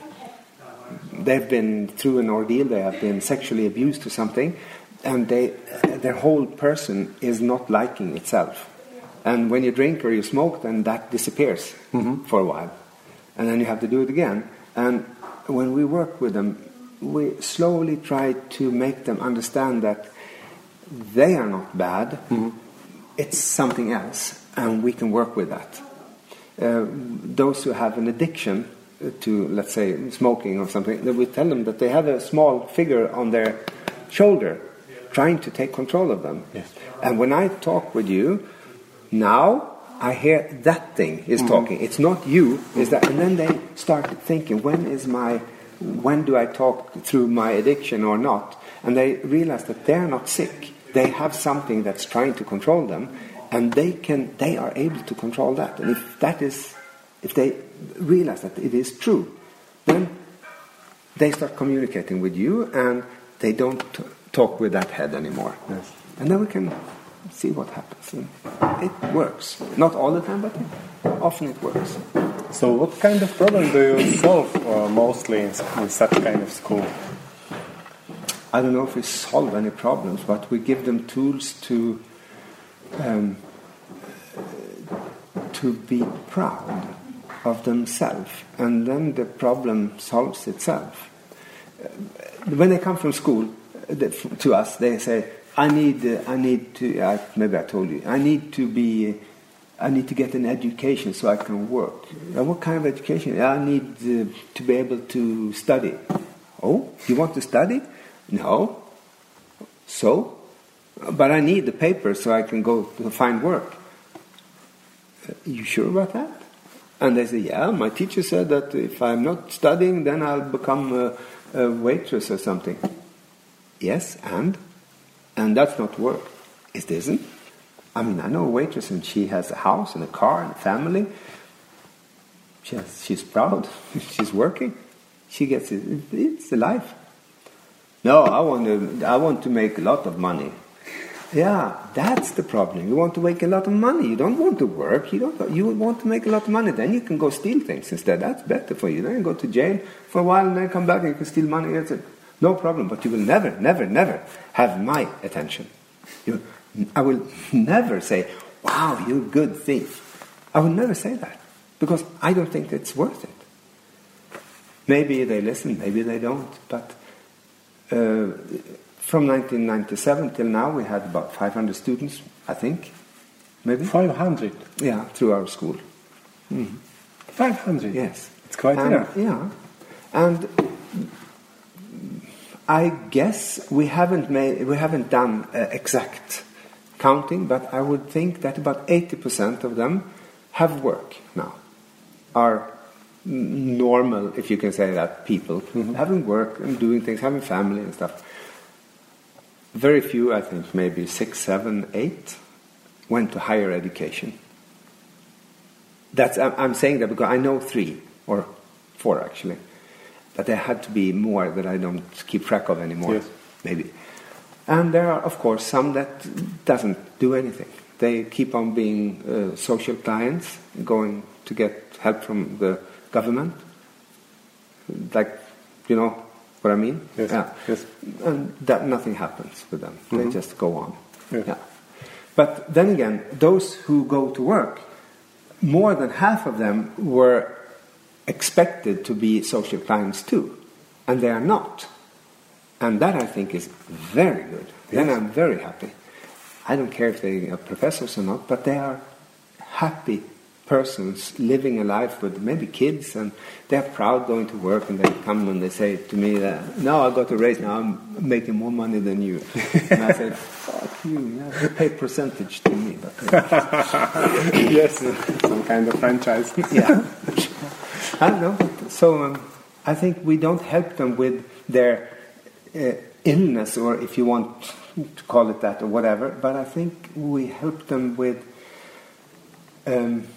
Speaker 2: They've been through an ordeal. They have been sexually abused or something, and they, their whole person is not liking itself. And when you drink or you smoke, then that disappears mm-hmm. for a while, and then you have to do it again. And when we work with them, we slowly try to make them understand that they are not bad. It's something else, and we can work with that. Uh, those who have an addiction to, let's say, smoking or something, then we tell them that they have a small figure on their shoulder trying to take control of them.
Speaker 1: Yes.
Speaker 2: And when I talk with you, now I hear that thing is mm-hmm. talking. It's not you. Is that? And then they start thinking, when is my, when do I talk through my addiction or not? And they realize that they're not sick. They have something that's trying to control them, and they can, they are able to control that. And if that is, if they realize that it is true, then they start communicating with you, and they don't t- talk with that head anymore.
Speaker 1: Yes.
Speaker 2: And then we can see what happens. And it works. Not all the time, but often it works.
Speaker 1: So, what kind of problem do you solve uh, mostly in, in such kind of school?
Speaker 2: I don't know if we solve any problems, but we give them tools to um, to be proud of themselves, and then the problem solves itself. When they come from school to us, they say, "I need, uh, I need to." Uh, maybe I told you, I need to be. I need to get an education so I can work. Uh, what kind of education? I need uh, to be able to study. Oh, you want to study? No. So? But I need the paper so I can go to find work. "Uh, You sure about that? And they say, Yeah, my teacher said that if I'm not studying, then I'll become a, a waitress or something. Yes, and? And that's not work. It isn't. I mean, I know a waitress and she has a house and a car and a family. She has, she's proud. she's working. She gets it. It's the life. No, I want to. I want to make a lot of money. Yeah, that's the problem. You want to make a lot of money. You don't want to work. You don't. You want to make a lot of money. Then you can go steal things instead. That's better for you. Then you go to jail for a while and then come back and you can steal money. That's it. No problem. But you will never, never, never have my attention. You, I will never say, "Wow, you're a good thief." I will never say that because I don't think it's worth it. Maybe they listen, maybe they don't. But uh, from 1997 till now, we had about 500 students, I think, maybe.
Speaker 1: 500.
Speaker 2: Yeah, through our school.
Speaker 1: 500?
Speaker 2: Yes,
Speaker 1: It's quite
Speaker 2: and,
Speaker 1: enough.
Speaker 2: Yeah, and I guess we haven't made we haven't done uh, exact counting, but I would think that about 80% of them have work now. Are normal, if you can say that, people having work and doing things, having family and stuff. Very few, I think, maybe six, seven, eight, went to higher education. That's I'm saying that because I know three or four actually, but there had to be more that I don't keep track of anymore.
Speaker 1: Yes.
Speaker 2: Maybe, and there are of course some that doesn't do anything. They keep on being uh, social clients, going to get help from the government, like you know what I mean.
Speaker 1: Yes,
Speaker 2: Yeah.
Speaker 1: yes.
Speaker 2: And that nothing happens with them. They just go on.
Speaker 1: Yeah.
Speaker 2: Yeah. But then again, those who go to work, more than half of them were expected to be social clients too, and they are not. And that I think is very good. Then I'm very happy. I don't care if they are professors or not, but they are happy persons living a life with maybe kids and they're proud going to work and they come and they say to me that now I got a raise now I'm making more money than you and I say fuck you you have to pay percentage to me but
Speaker 1: yes, some kind of franchise.
Speaker 2: yeah I don't know so um, I think we don't help them with their uh, illness or if you want to call it that or whatever but I think we help them with um,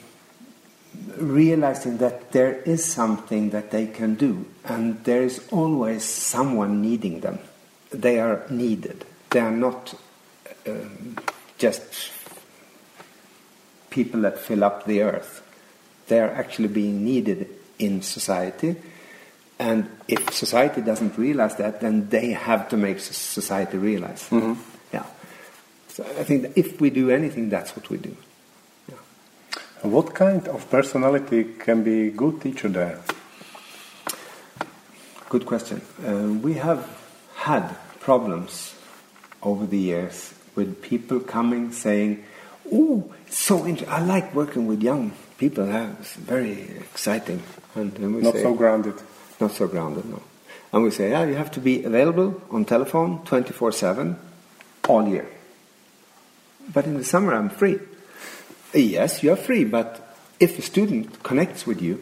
Speaker 2: realizing that there is something that they can do, and there is always someone needing them. They are needed. They are not um, just people that fill up the earth. They are actually being needed in society. And if society doesn't realize that, then they have to make society realize. Yeah. So I think that if we do anything, that's what we do.
Speaker 1: What kind of personality can be good teacher there?
Speaker 2: Good question. Uh, we have had problems over the years with people coming saying, "Oh, it's so interesting! I like working with young people. It's very exciting."
Speaker 1: And, we not say, so grounded.
Speaker 2: Not so grounded, no. And we say, "Yeah, you have to be available on telephone, twenty-four-seven, all year." But in the summer, I'm free. Yes, you are free, but if a student connects with you,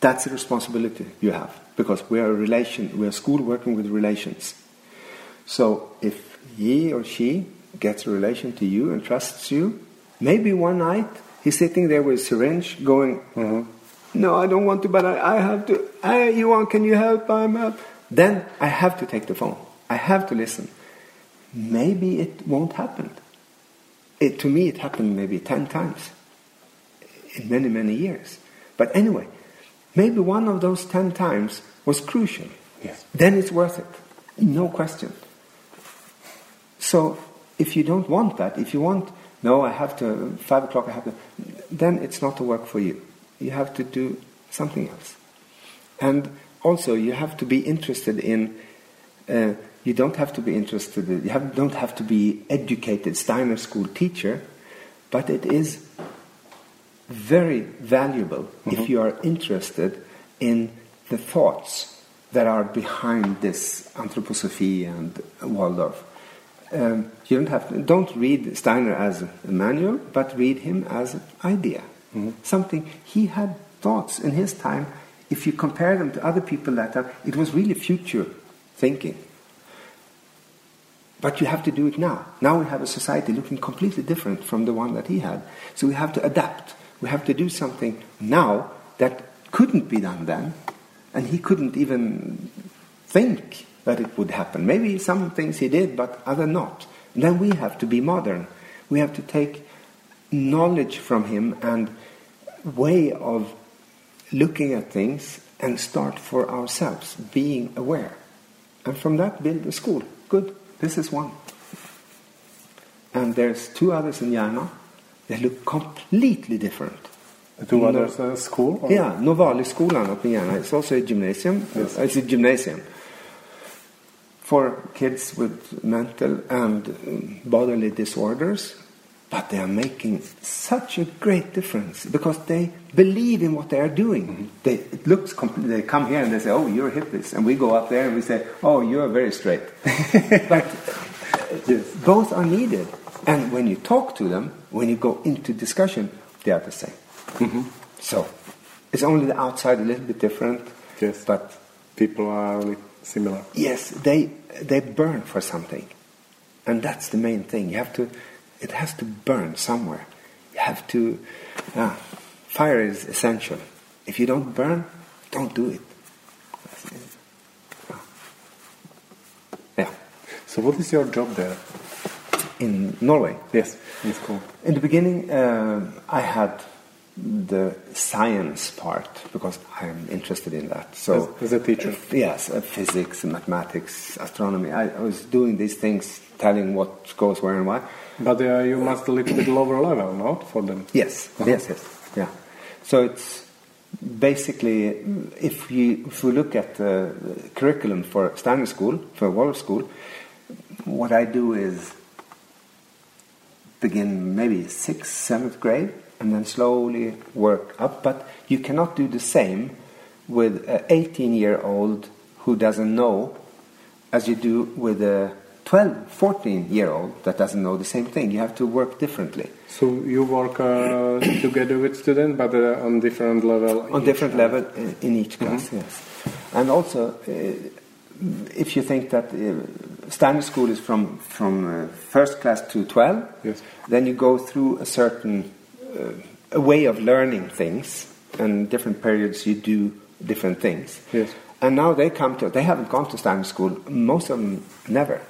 Speaker 2: that's a responsibility you have because we are a relation, we are a school working with relations. So if he or she gets a relation to you and trusts you, maybe one night he's sitting there with a syringe going, mm-hmm. No, I don't want to, but I, I have to. Hey, you want? Can you help? I'm help. Then I have to take the phone. I have to listen. Maybe it won't happen. It, to me, it happened maybe 10 times in many, many years. But anyway, maybe one of those 10 times was crucial.
Speaker 1: Yes.
Speaker 2: Then it's worth it. No question. So if you don't want that, if you want, no, I have to, 5 o'clock I have to, then it's not the work for you. You have to do something else. And also, you have to be interested in uh, you don't have to be interested, in, you have, don't have to be educated Steiner school teacher, but it is very valuable mm-hmm. if you are interested in the thoughts that are behind this anthroposophy and Waldorf. Um, you don't have to, don't read Steiner as a manual, but read him as an idea, mm-hmm. something he had thoughts in his time. If you compare them to other people that time, it was really future thinking. But you have to do it now. Now we have a society looking completely different from the one that he had. So we have to adapt. We have to do something now that couldn't be done then. And he couldn't even think that it would happen. Maybe some things he did, but other not. And then we have to be modern. We have to take knowledge from him and way of looking at things and start for ourselves, being aware. And from that, build a school. Good. This is one. And there's two others in Järna. They look completely different.
Speaker 1: The two no, others are school?
Speaker 2: Or? Yeah, Novali-skolan up in Järna. It's also a gymnasium. Yes. It's a gymnasium for kids with mental and bodily disorders but they are making such a great difference because they believe in what they are doing. Mm-hmm. They, it looks they come here and they say, "Oh, you're hippies," and we go up there and we say, "Oh, you're very straight." but yes. both are needed, and when you talk to them, when you go into discussion, they are the same. Mm-hmm. So it's only the outside a little bit different.
Speaker 1: Yes, but people are only similar.
Speaker 2: Yes, they they burn for something, and that's the main thing. You have to it has to burn somewhere. You have to. Uh, fire is essential. If you don't burn, don't do it. Yeah.
Speaker 1: So, what is your job there?
Speaker 2: In Norway?
Speaker 1: Yes, in school.
Speaker 2: In the beginning, uh, I had the science part because I'm interested in that. So
Speaker 1: as, as a teacher,
Speaker 2: yes, uh, physics, mathematics, astronomy. I, I, was doing these things, telling what goes where and why.
Speaker 1: But uh, you must a little bit lower level, not for them.
Speaker 2: Yes, uh -huh. yes, yes, yeah. So it's basically if you if we look at the curriculum for standard school for Waldorf school, what I do is begin maybe sixth, seventh grade, and then slowly work up. But you cannot do the same with an 18 year old who doesn't know as you do with a 12, 14 year old that doesn't know the same thing. You have to work differently.
Speaker 1: So you work uh, together with students, but uh, on different level.
Speaker 2: On different class. level in, in each class, mm -hmm. yes. And also, uh, if you think that uh, standard school is from from uh, first class to 12,
Speaker 1: yes.
Speaker 2: then you go through a certain a way of learning things, and different periods you do different things.
Speaker 1: Yes.
Speaker 2: And now they come to, they haven't gone to standard school, most of them never.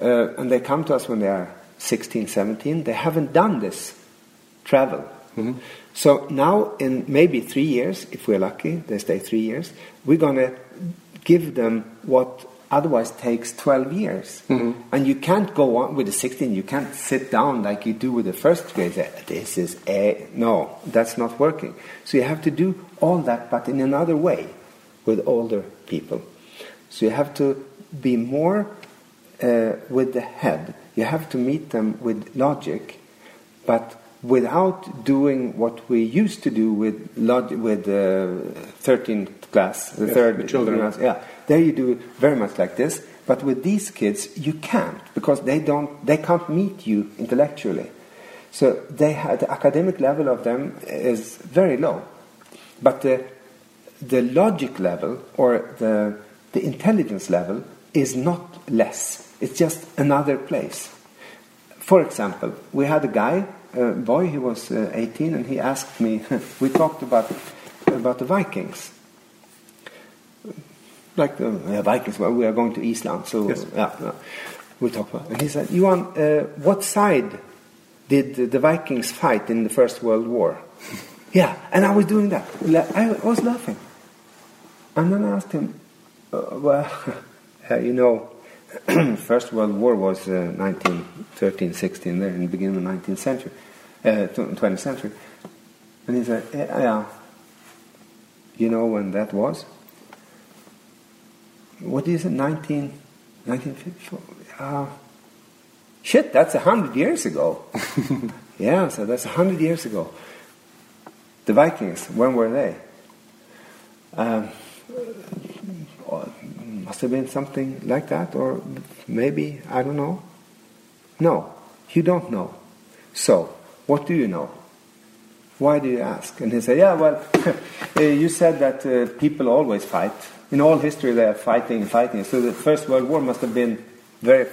Speaker 2: Uh, and they come to us when they are 16, 17. They haven't done this travel.
Speaker 1: Mm-hmm.
Speaker 2: So now, in maybe three years, if we're lucky, they stay three years, we're going to give them what otherwise takes 12 years.
Speaker 1: Mm-hmm.
Speaker 2: And you can't go on with the 16, you can't sit down like you do with the first grade. This is a. No, that's not working. So you have to do all that, but in another way with older people. So you have to be more uh, with the head. You have to meet them with logic, but without doing what we used to do with with the uh, 13th class, the
Speaker 1: yes,
Speaker 2: third
Speaker 1: the children.
Speaker 2: Class, yeah, there you do very much like this. But with these kids, you can't because they don't. They can't meet you intellectually. So they have, the academic level of them is very low, but the the logic level or the the intelligence level is not less. It's just another place. For example, we had a guy, boy, he was uh, 18, and he asked me, we talked about, about the Vikings. Like the uh, Vikings, well, we are going to Iceland, so
Speaker 1: yes.
Speaker 2: yeah, yeah, we talked about And he said, Johan, uh, what side did the Vikings fight in the First World War? yeah, and I was doing that. I was laughing. And then I asked him, uh, well, you know, First World War was uh, 1913, 16, there in the beginning of the 19th century, uh, 20th century. And he said, yeah, you know when that was? What is it, 19, 1954? Uh, shit, that's a hundred years ago. yeah, so that's a hundred years ago. The Vikings, when were they? Um, must have been something like that, or maybe, I don't know. No, you don't know. So, what do you know? Why do you ask? And he said, Yeah, well, uh, you said that uh, people always fight. In all history, they are fighting and fighting. So the First World War must have been very,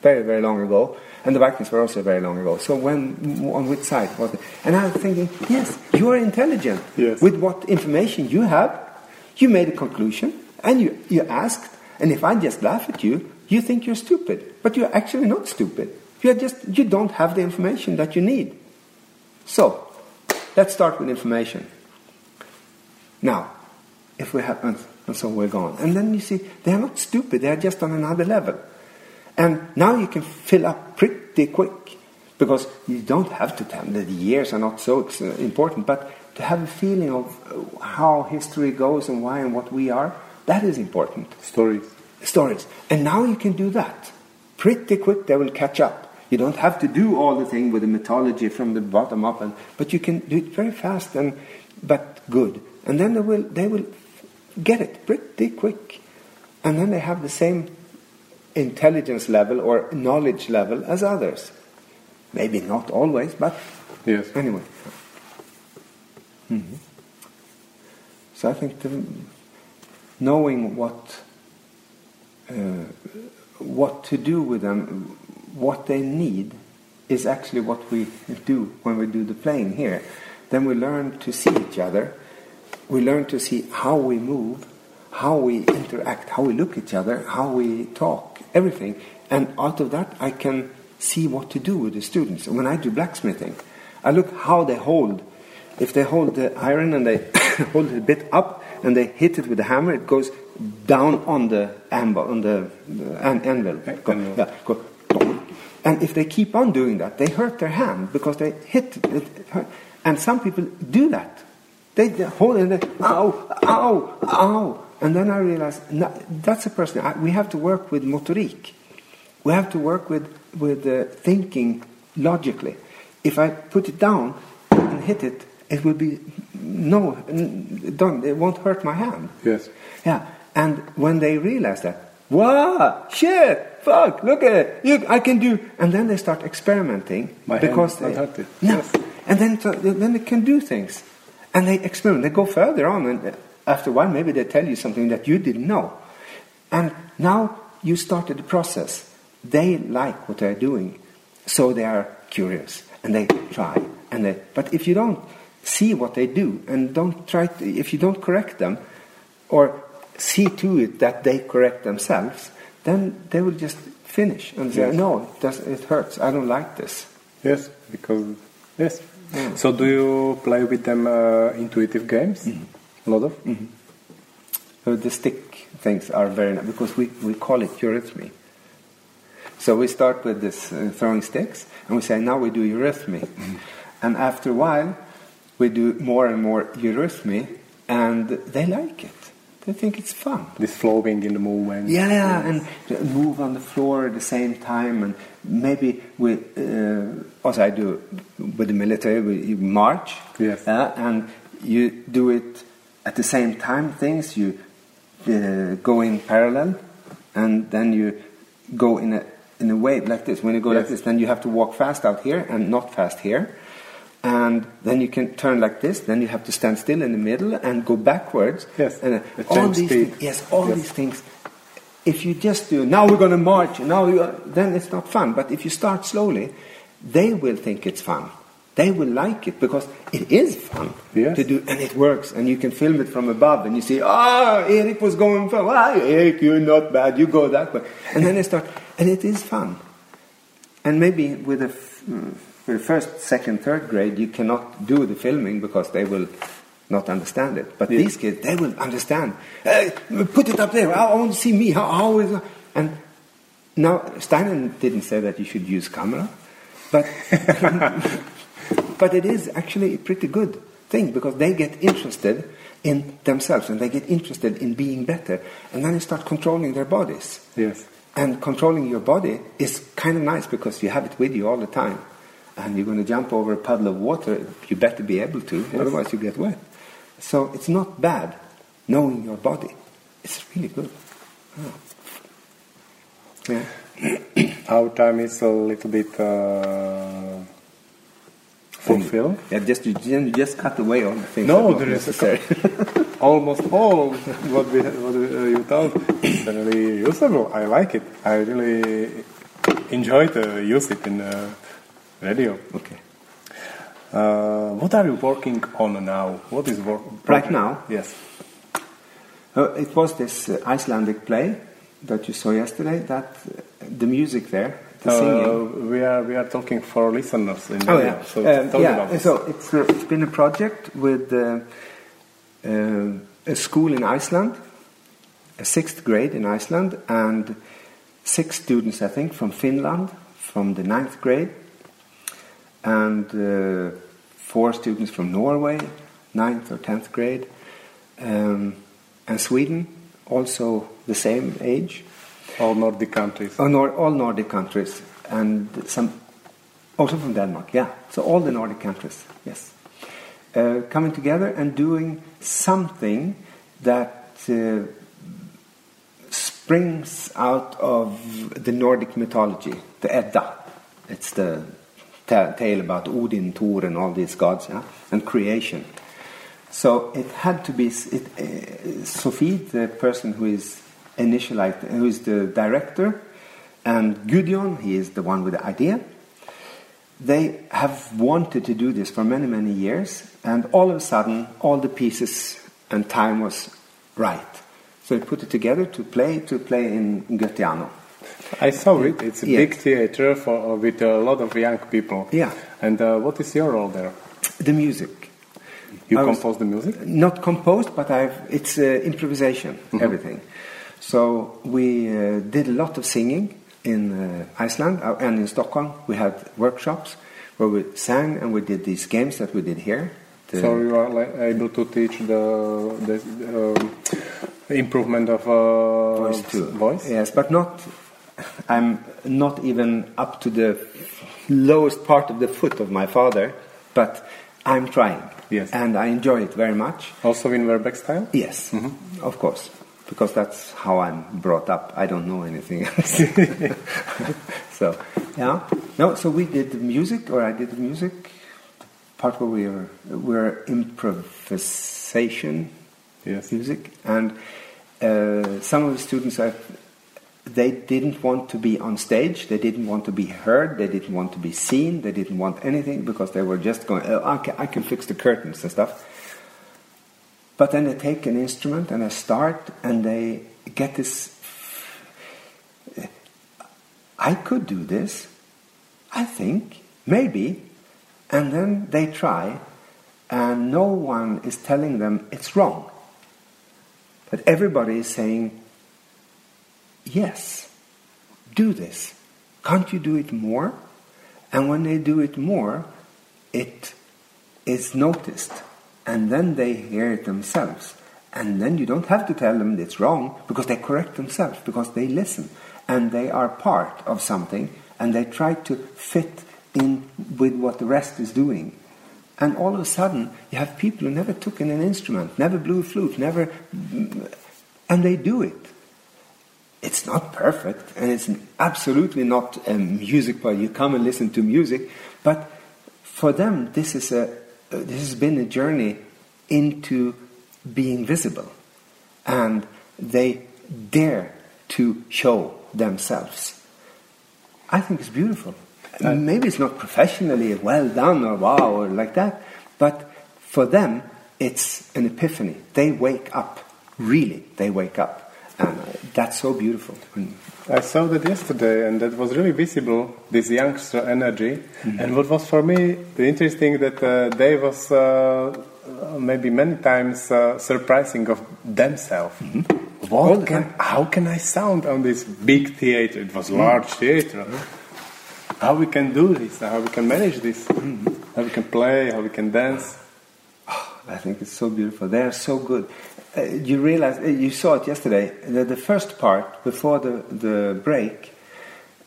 Speaker 2: very, very long ago. And the Vikings were also very long ago. So when, on which side was it? And I was thinking, yes, you are intelligent.
Speaker 1: Yes.
Speaker 2: With what information you have, you made a conclusion. And you, you asked, and if I just laugh at you, you think you're stupid. But you're actually not stupid. You're just, you don't have the information that you need. So, let's start with information. Now, if we have, and so we're gone. And then you see, they're not stupid, they're just on another level. And now you can fill up pretty quick. Because you don't have to tell them that the years are not so important, but to have a feeling of how history goes and why and what we are, that is important.
Speaker 1: Stories.
Speaker 2: Stories. And now you can do that. Pretty quick, they will catch up. You don't have to do all the thing with the mythology from the bottom up, and, but you can do it very fast and but good. And then they will they will get it pretty quick, and then they have the same intelligence level or knowledge level as others. Maybe not always, but
Speaker 1: yes.
Speaker 2: Anyway. Mm-hmm. So I think the knowing what uh, what to do with them, what they need, is actually what we do when we do the playing here. Then we learn to see each other. We learn to see how we move, how we interact, how we look at each other, how we talk, everything. And out of that, I can see what to do with the students. When I do blacksmithing, I look how they hold. If they hold the iron and they hold it a bit up and they hit it with the hammer, it goes down on the anvil, on the, the an- anvil. Go,
Speaker 1: Anvil.
Speaker 2: yeah, go, and if they keep on doing that, they hurt their hand because they hit it. it hurt. And some people do that. They, they hold it and they, ow, ow, ow. And then I realized no, that's a person. I, we have to work with motorique. We have to work with, with uh, thinking logically. If I put it down and hit it, it will be no, done. It won't hurt my hand.
Speaker 1: Yes.
Speaker 2: Yeah, and when they realize that, wow, shit, fuck, look at it, you, I can do, and then they start experimenting
Speaker 1: My
Speaker 2: because
Speaker 1: not
Speaker 2: they,
Speaker 1: it.
Speaker 2: no,
Speaker 1: Yes.
Speaker 2: and then so, then they can do things, and they experiment. They go further on, and after a while, maybe they tell you something that you didn't know, and now you started the process. They like what they're doing, so they are curious and they try. And they, but if you don't see what they do and don't try, to, if you don't correct them, or see to it that they correct themselves, then they will just finish and say,
Speaker 1: Yes.
Speaker 2: "No, it, does, it hurts. I don't like this."
Speaker 1: Yes, because yes. So do you play with them uh, intuitive games? A lot of.
Speaker 2: So the stick things are very nice because we, we call it eurythmy. So we start with this uh, throwing sticks and we say now we do eurythmy. And after a while we do more and more eurythmy and they like it. They think it's fun.
Speaker 1: This flowing in the movement.
Speaker 2: Yeah, yeah, and move on the floor at the same time, and maybe with uh, also I do with the military, we you march,
Speaker 1: Yes.
Speaker 2: uh, and you do it at the same time. Things you uh, go in parallel, and then you go in a in a wave like this. When you go like this, then you have to walk fast out here and not fast here. And then you can turn like this. Then you have to stand still in the middle and go backwards.
Speaker 1: Yes,
Speaker 2: and uh, all these
Speaker 1: speed.
Speaker 2: things, yes, all
Speaker 1: Yes.
Speaker 2: these things. If you just do now, we're going to march. Now, you are, then it's not fun. But if you start slowly, they will think it's fun. They will like it because it is fun
Speaker 1: Yes.
Speaker 2: to do, and it works. And you can film it from above, and you see, ah, Eric was going fun. Ah, Eric, you're not bad. You go that way, and then they start, and it is fun. And maybe with f- mm, the first, second, third grade, you cannot do the filming because they will not understand it. But
Speaker 1: Yeah.
Speaker 2: these kids, they will understand. Hey, put it up there. I want to see me. How, how is it? And now Steiner didn't say that you should use camera, but but it is actually a pretty good thing because they get interested in themselves and they get interested in being better, and then they start controlling their bodies.
Speaker 1: Yes.
Speaker 2: And controlling your body is kind of nice because you have it with you all the time. And you're going to jump over a puddle of water, you better be able to, otherwise you get wet. So it's not bad knowing your body. It's really good. Yeah.
Speaker 1: Our time is a little bit uh, fulfilled.
Speaker 2: Yeah, just you, you just cut away all the things.
Speaker 1: No, there is. Almost all of what we what uh, you told is really usable. I like it. I really enjoy to use it in uh, radio.
Speaker 2: okay.
Speaker 1: Uh, what are you working on now? What is work
Speaker 2: Right now?
Speaker 1: Yes.
Speaker 2: Uh, it was this uh, Icelandic play that you saw yesterday. That uh, the music there, the singing.
Speaker 1: Uh, we are we are talking for listeners in
Speaker 2: Oh yeah,
Speaker 1: So
Speaker 2: Um, yeah. So it's, uh, it's been a project with a school in Iceland, a sixth grade in Iceland, and six students, I think, from Finland, from the ninth grade, and uh, four students from Norway, ninth or tenth grade, um, and Sweden, also the same age.
Speaker 1: all Nordic countries.
Speaker 2: Oh, Nor- all Nordic countries and some also from Denmark. Yeah, so all the Nordic countries. Yes, uh, coming together and doing something that uh, springs out of the Nordic mythology, the Edda. It's the tale about Odin, Thor, and all these gods, yeah, and creation. So it had to be it, uh, Sophie, the person who is initialized, who is the director, and Gudjon, he is the one with the idea. They have wanted to do this for many, many years, and all of a sudden, all the pieces and time was right. So they put it together to play to play in Gotiano,
Speaker 1: I saw it. It's a
Speaker 2: Yes.
Speaker 1: big theater for with a lot of young people.
Speaker 2: Yeah.
Speaker 1: And uh, what is your role there?
Speaker 2: The music.
Speaker 1: You
Speaker 2: I
Speaker 1: compose the music.
Speaker 2: Not composed, but I've, it's uh, improvisation, everything. So we uh, did a lot of singing in uh, Iceland uh, and in Stockholm. We had workshops where we sang and we did these games that we did here.
Speaker 1: So you are like, able to teach the the um, improvement of uh,
Speaker 2: voice too.
Speaker 1: Voice.
Speaker 2: Yes, but not. I'm not even up to the lowest part of the foot of my father, but I'm trying.
Speaker 1: Yes.
Speaker 2: And I enjoy it very much.
Speaker 1: Also in Werbeck style.
Speaker 2: Yes, of course, because that's how I'm brought up. I don't know anything else. so, yeah. No, so we did the music, or I did the music. Part where we were, we were improvisation
Speaker 1: Yes.
Speaker 2: music, and uh, some of the students, I, they didn't want to be on stage, they didn't want to be heard, they didn't want to be seen, they didn't want anything because they were just going, oh, I, can, I can fix the curtains and stuff. But then they take an instrument and they start and they get this. I could do this, I think, maybe. And then they try, and no one is telling them it's wrong. But everybody is saying, yes, do this. Can't you do it more? And when they do it more, it is noticed. And then they hear it themselves. And then you don't have to tell them it's wrong because they correct themselves, because they listen. And they are part of something and they try to fit in with what the rest is doing. And all of a sudden, you have people who never took in an instrument, never blew a flute, never. And they do it. It's not perfect, and it's absolutely not a music where you come and listen to music, but for them, this, is a, this has been a journey into being visible. And they dare to show themselves. I think it's beautiful. Uh, Maybe it's not professionally well done or wow or like that, but for them, it's an epiphany. They wake up. Really, they wake up. And uh, that's so beautiful.
Speaker 1: I saw that yesterday, and that was really visible. This youngster energy, and what was for me the interesting that uh, they was uh, maybe many times uh, surprising of themselves.
Speaker 2: All
Speaker 1: What can, how can I sound on this big theater? It was large theater. How we can do this? How we can manage this? How we can play? How we can dance?
Speaker 2: I think it's so beautiful. They are so good. Uh, you realize, uh, you saw it yesterday, that the first part, before the, the break,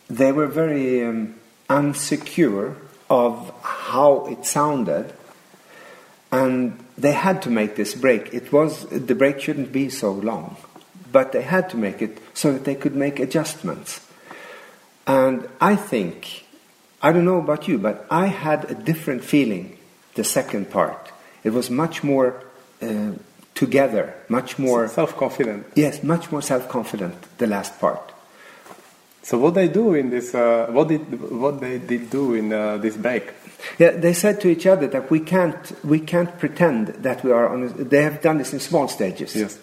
Speaker 2: they were very um, unsecure of how it sounded. And they had to make this break. It was, the break shouldn't be so long. But they had to make it so that they could make adjustments. And I think, I don't know about you, but I had a different feeling the second part. It was much more uh, together, much more,
Speaker 1: Self-confident.
Speaker 2: yes, much more self confident, the last part.
Speaker 1: So what they do in this? Uh, what did what they did do in uh, this break?
Speaker 2: Yeah, they said to each other that we can't, we can't pretend that we are on. A, they have done this in small stages.
Speaker 1: Yes.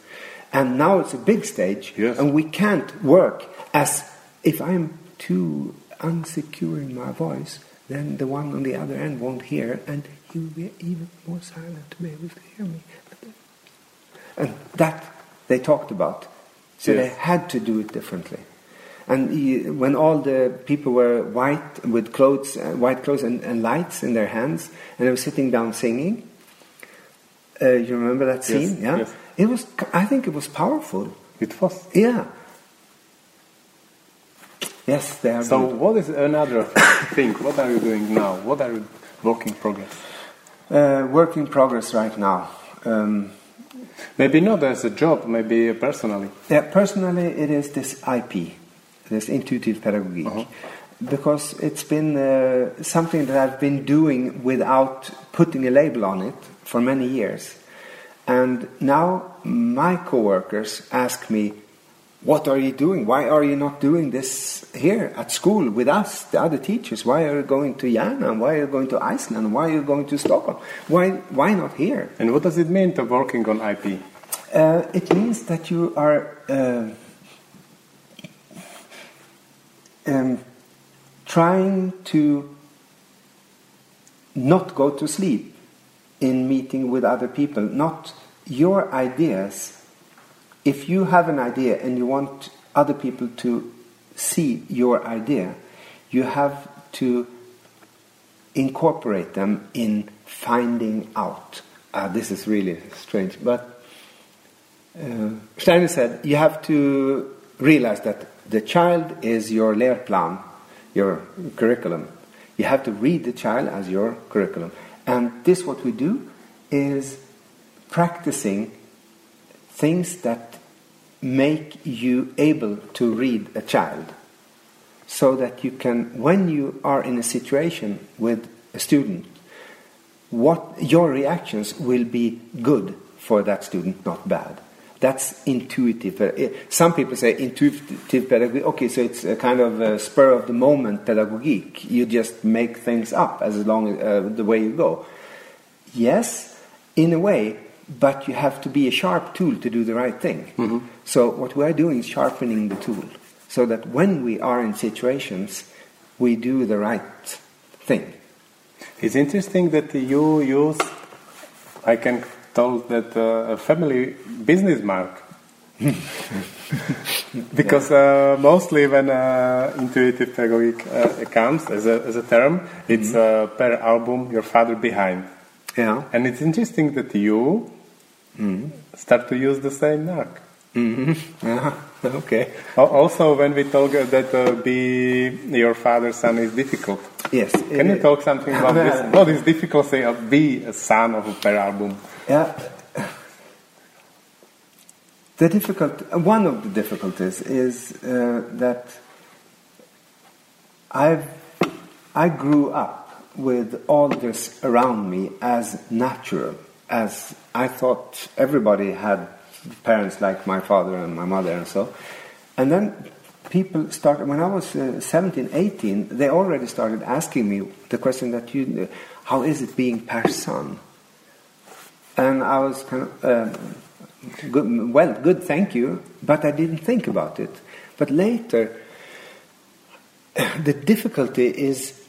Speaker 2: And now it's a big stage,
Speaker 1: Yes.
Speaker 2: and we can't work as if I'm too unsecure in my voice, then the one on the other end won't hear, and he will be even more silent to be able to hear me. And that they talked about. So
Speaker 1: Yes.
Speaker 2: they had to do it differently. And he, when all the people were white with clothes, uh, white clothes and, and lights in their hands, and they were sitting down singing, uh, you remember that
Speaker 1: Yes,
Speaker 2: scene? yeah,
Speaker 1: yes.
Speaker 2: it was. I think it was powerful.
Speaker 1: It was.
Speaker 2: Yeah. Yes, they are.
Speaker 1: So
Speaker 2: good.
Speaker 1: what is another thing? What are you doing now? What are you work in progress?
Speaker 2: Uh, work in progress right now. Um,
Speaker 1: Maybe not as a job, maybe personally.
Speaker 2: Yeah, personally, it is this IP, this intuitive pedagogy,
Speaker 1: Uh-huh.
Speaker 2: because it's been uh, something that I've been doing without putting a label on it for many years. And now my coworkers ask me, What are you doing? Why are you not doing this here at school with us, the other teachers? Why are you going to Järna? Why are you going to Iceland? Why are you going to Stockholm? Why, why not here?
Speaker 1: And what does it mean to working on IP?
Speaker 2: Uh, it means that you are uh, um, trying to not go to sleep in meeting with other people, not your ideas. If you have an idea and you want other people to see your idea, you have to incorporate them in finding out. Uh, this is really strange, but uh, Steiner said you have to realize that the child is your lehrplan, your curriculum. You have to read the child as your curriculum. And this, what we do, is practicing things that make you able to read a child so that you can, when you are in a situation with a student, what your reactions will be good for that student, not bad. That's intuitive. Eh, some people say intuitive pedagogy. Okay, so it's a kind of a spur of the moment pedagogic. You just make things up as long as uh, the way you go. Yes, in a way, but you have to be a sharp tool to do the right thing. Mm-hmm. So what we are doing is sharpening the tool, so that when we are in situations, we do the right thing.
Speaker 1: It's interesting that you use. I can tell that uh, a family business mark. because uh, mostly when uh, intuitive pedagogic uh, comes as a, as a term, it's mm-hmm. Per Ahlbom your father behind.
Speaker 2: Yeah.
Speaker 1: And it's interesting that you mm-hmm. start to use the same mark.
Speaker 2: Mm-hmm. Yeah. Okay.
Speaker 1: Also, when we talk that uh, be your father's son is difficult.
Speaker 2: Yes.
Speaker 1: Can you talk something about this? What is difficulty of be a son of a Per Ahlbom?
Speaker 2: Yeah. The difficult, one of the difficulties is uh, that I've, I grew up with all this around me as natural, as I thought everybody had parents like my father and my mother and so. And then people started, when I was uh, 17, 18, they already started asking me the question that you, how is it being Per son? And I was kind of, uh, good, well, good, thank you, but I didn't think about it. But later, the difficulty is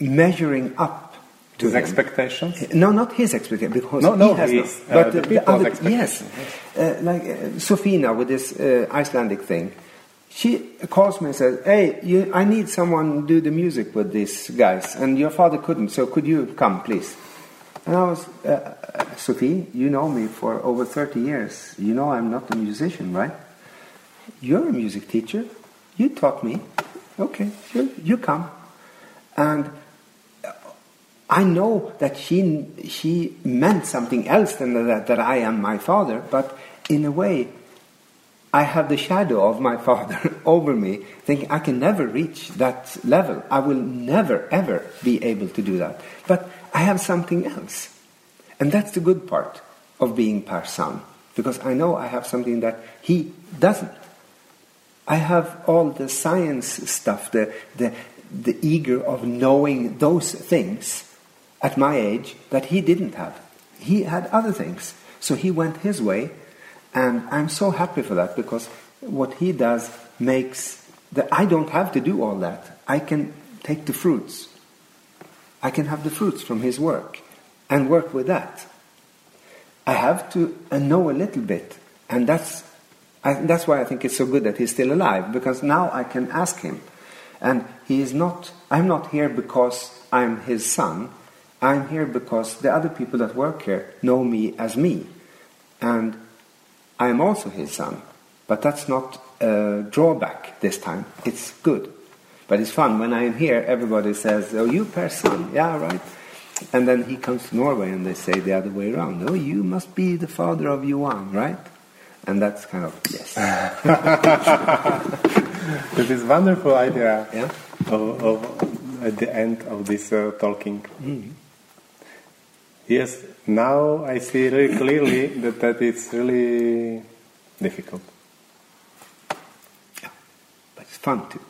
Speaker 2: measuring up
Speaker 1: to his him. expectations.
Speaker 2: No, not his expectations, because
Speaker 1: no, no,
Speaker 2: he has
Speaker 1: his,
Speaker 2: not. But
Speaker 1: uh, the, the other,
Speaker 2: yes, uh, like uh, Sofina with this uh, Icelandic thing. She calls me and says, "Hey, you, I need someone to do the music with these guys, and your father couldn't, so could you come, please?" And I was, uh, Sophie, you know me for over 30 years. You know I'm not a musician, right? You're a music teacher. You taught me. Okay, you, you come. And I know that she, she meant something else than that, that I am my father, but in a way, I have the shadow of my father over me, thinking I can never reach that level. I will never, ever be able to do that. But I have something else. And that's the good part of being Per son, because I know I have something that he doesn't. I have all the science stuff, the, the, the eager of knowing those things at my age that he didn't have. He had other things. So he went his way, and I'm so happy for that because what he does makes that I don't have to do all that. I can take the fruits I can have the fruits from his work and work with that. I have to know a little bit, and that's, I, that's why I think it's so good that he's still alive, because now I can ask him. And he is not, I'm not here because I'm his son, I'm here because the other people that work here know me as me. And I am also his son. But that's not a drawback this time, it's good. But it's fun. When I'm here, everybody says, Oh, you person. Yeah, right. And then he comes to Norway and they say the other way around. Oh, you must be the father of Johan, right? And that's kind of, yes.
Speaker 1: It is wonderful idea
Speaker 2: yeah?
Speaker 1: of, of, at the end of this uh, talking.
Speaker 2: Mm.
Speaker 1: Yes, now I see really clearly that that is really difficult.
Speaker 2: Yeah, but it's fun too.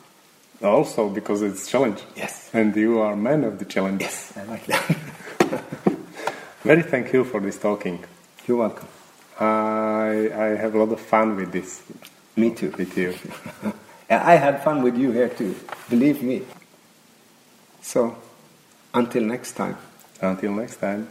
Speaker 1: Also because it's challenge.
Speaker 2: Yes.
Speaker 1: And you are man of the challenge.
Speaker 2: Yes, I like that.
Speaker 1: Very thank you for this talking.
Speaker 2: You're welcome.
Speaker 1: I I have a lot of fun with this.
Speaker 2: Me too.
Speaker 1: With you.
Speaker 2: And I had fun with you here too, believe me. So, until next time.
Speaker 1: Until next time.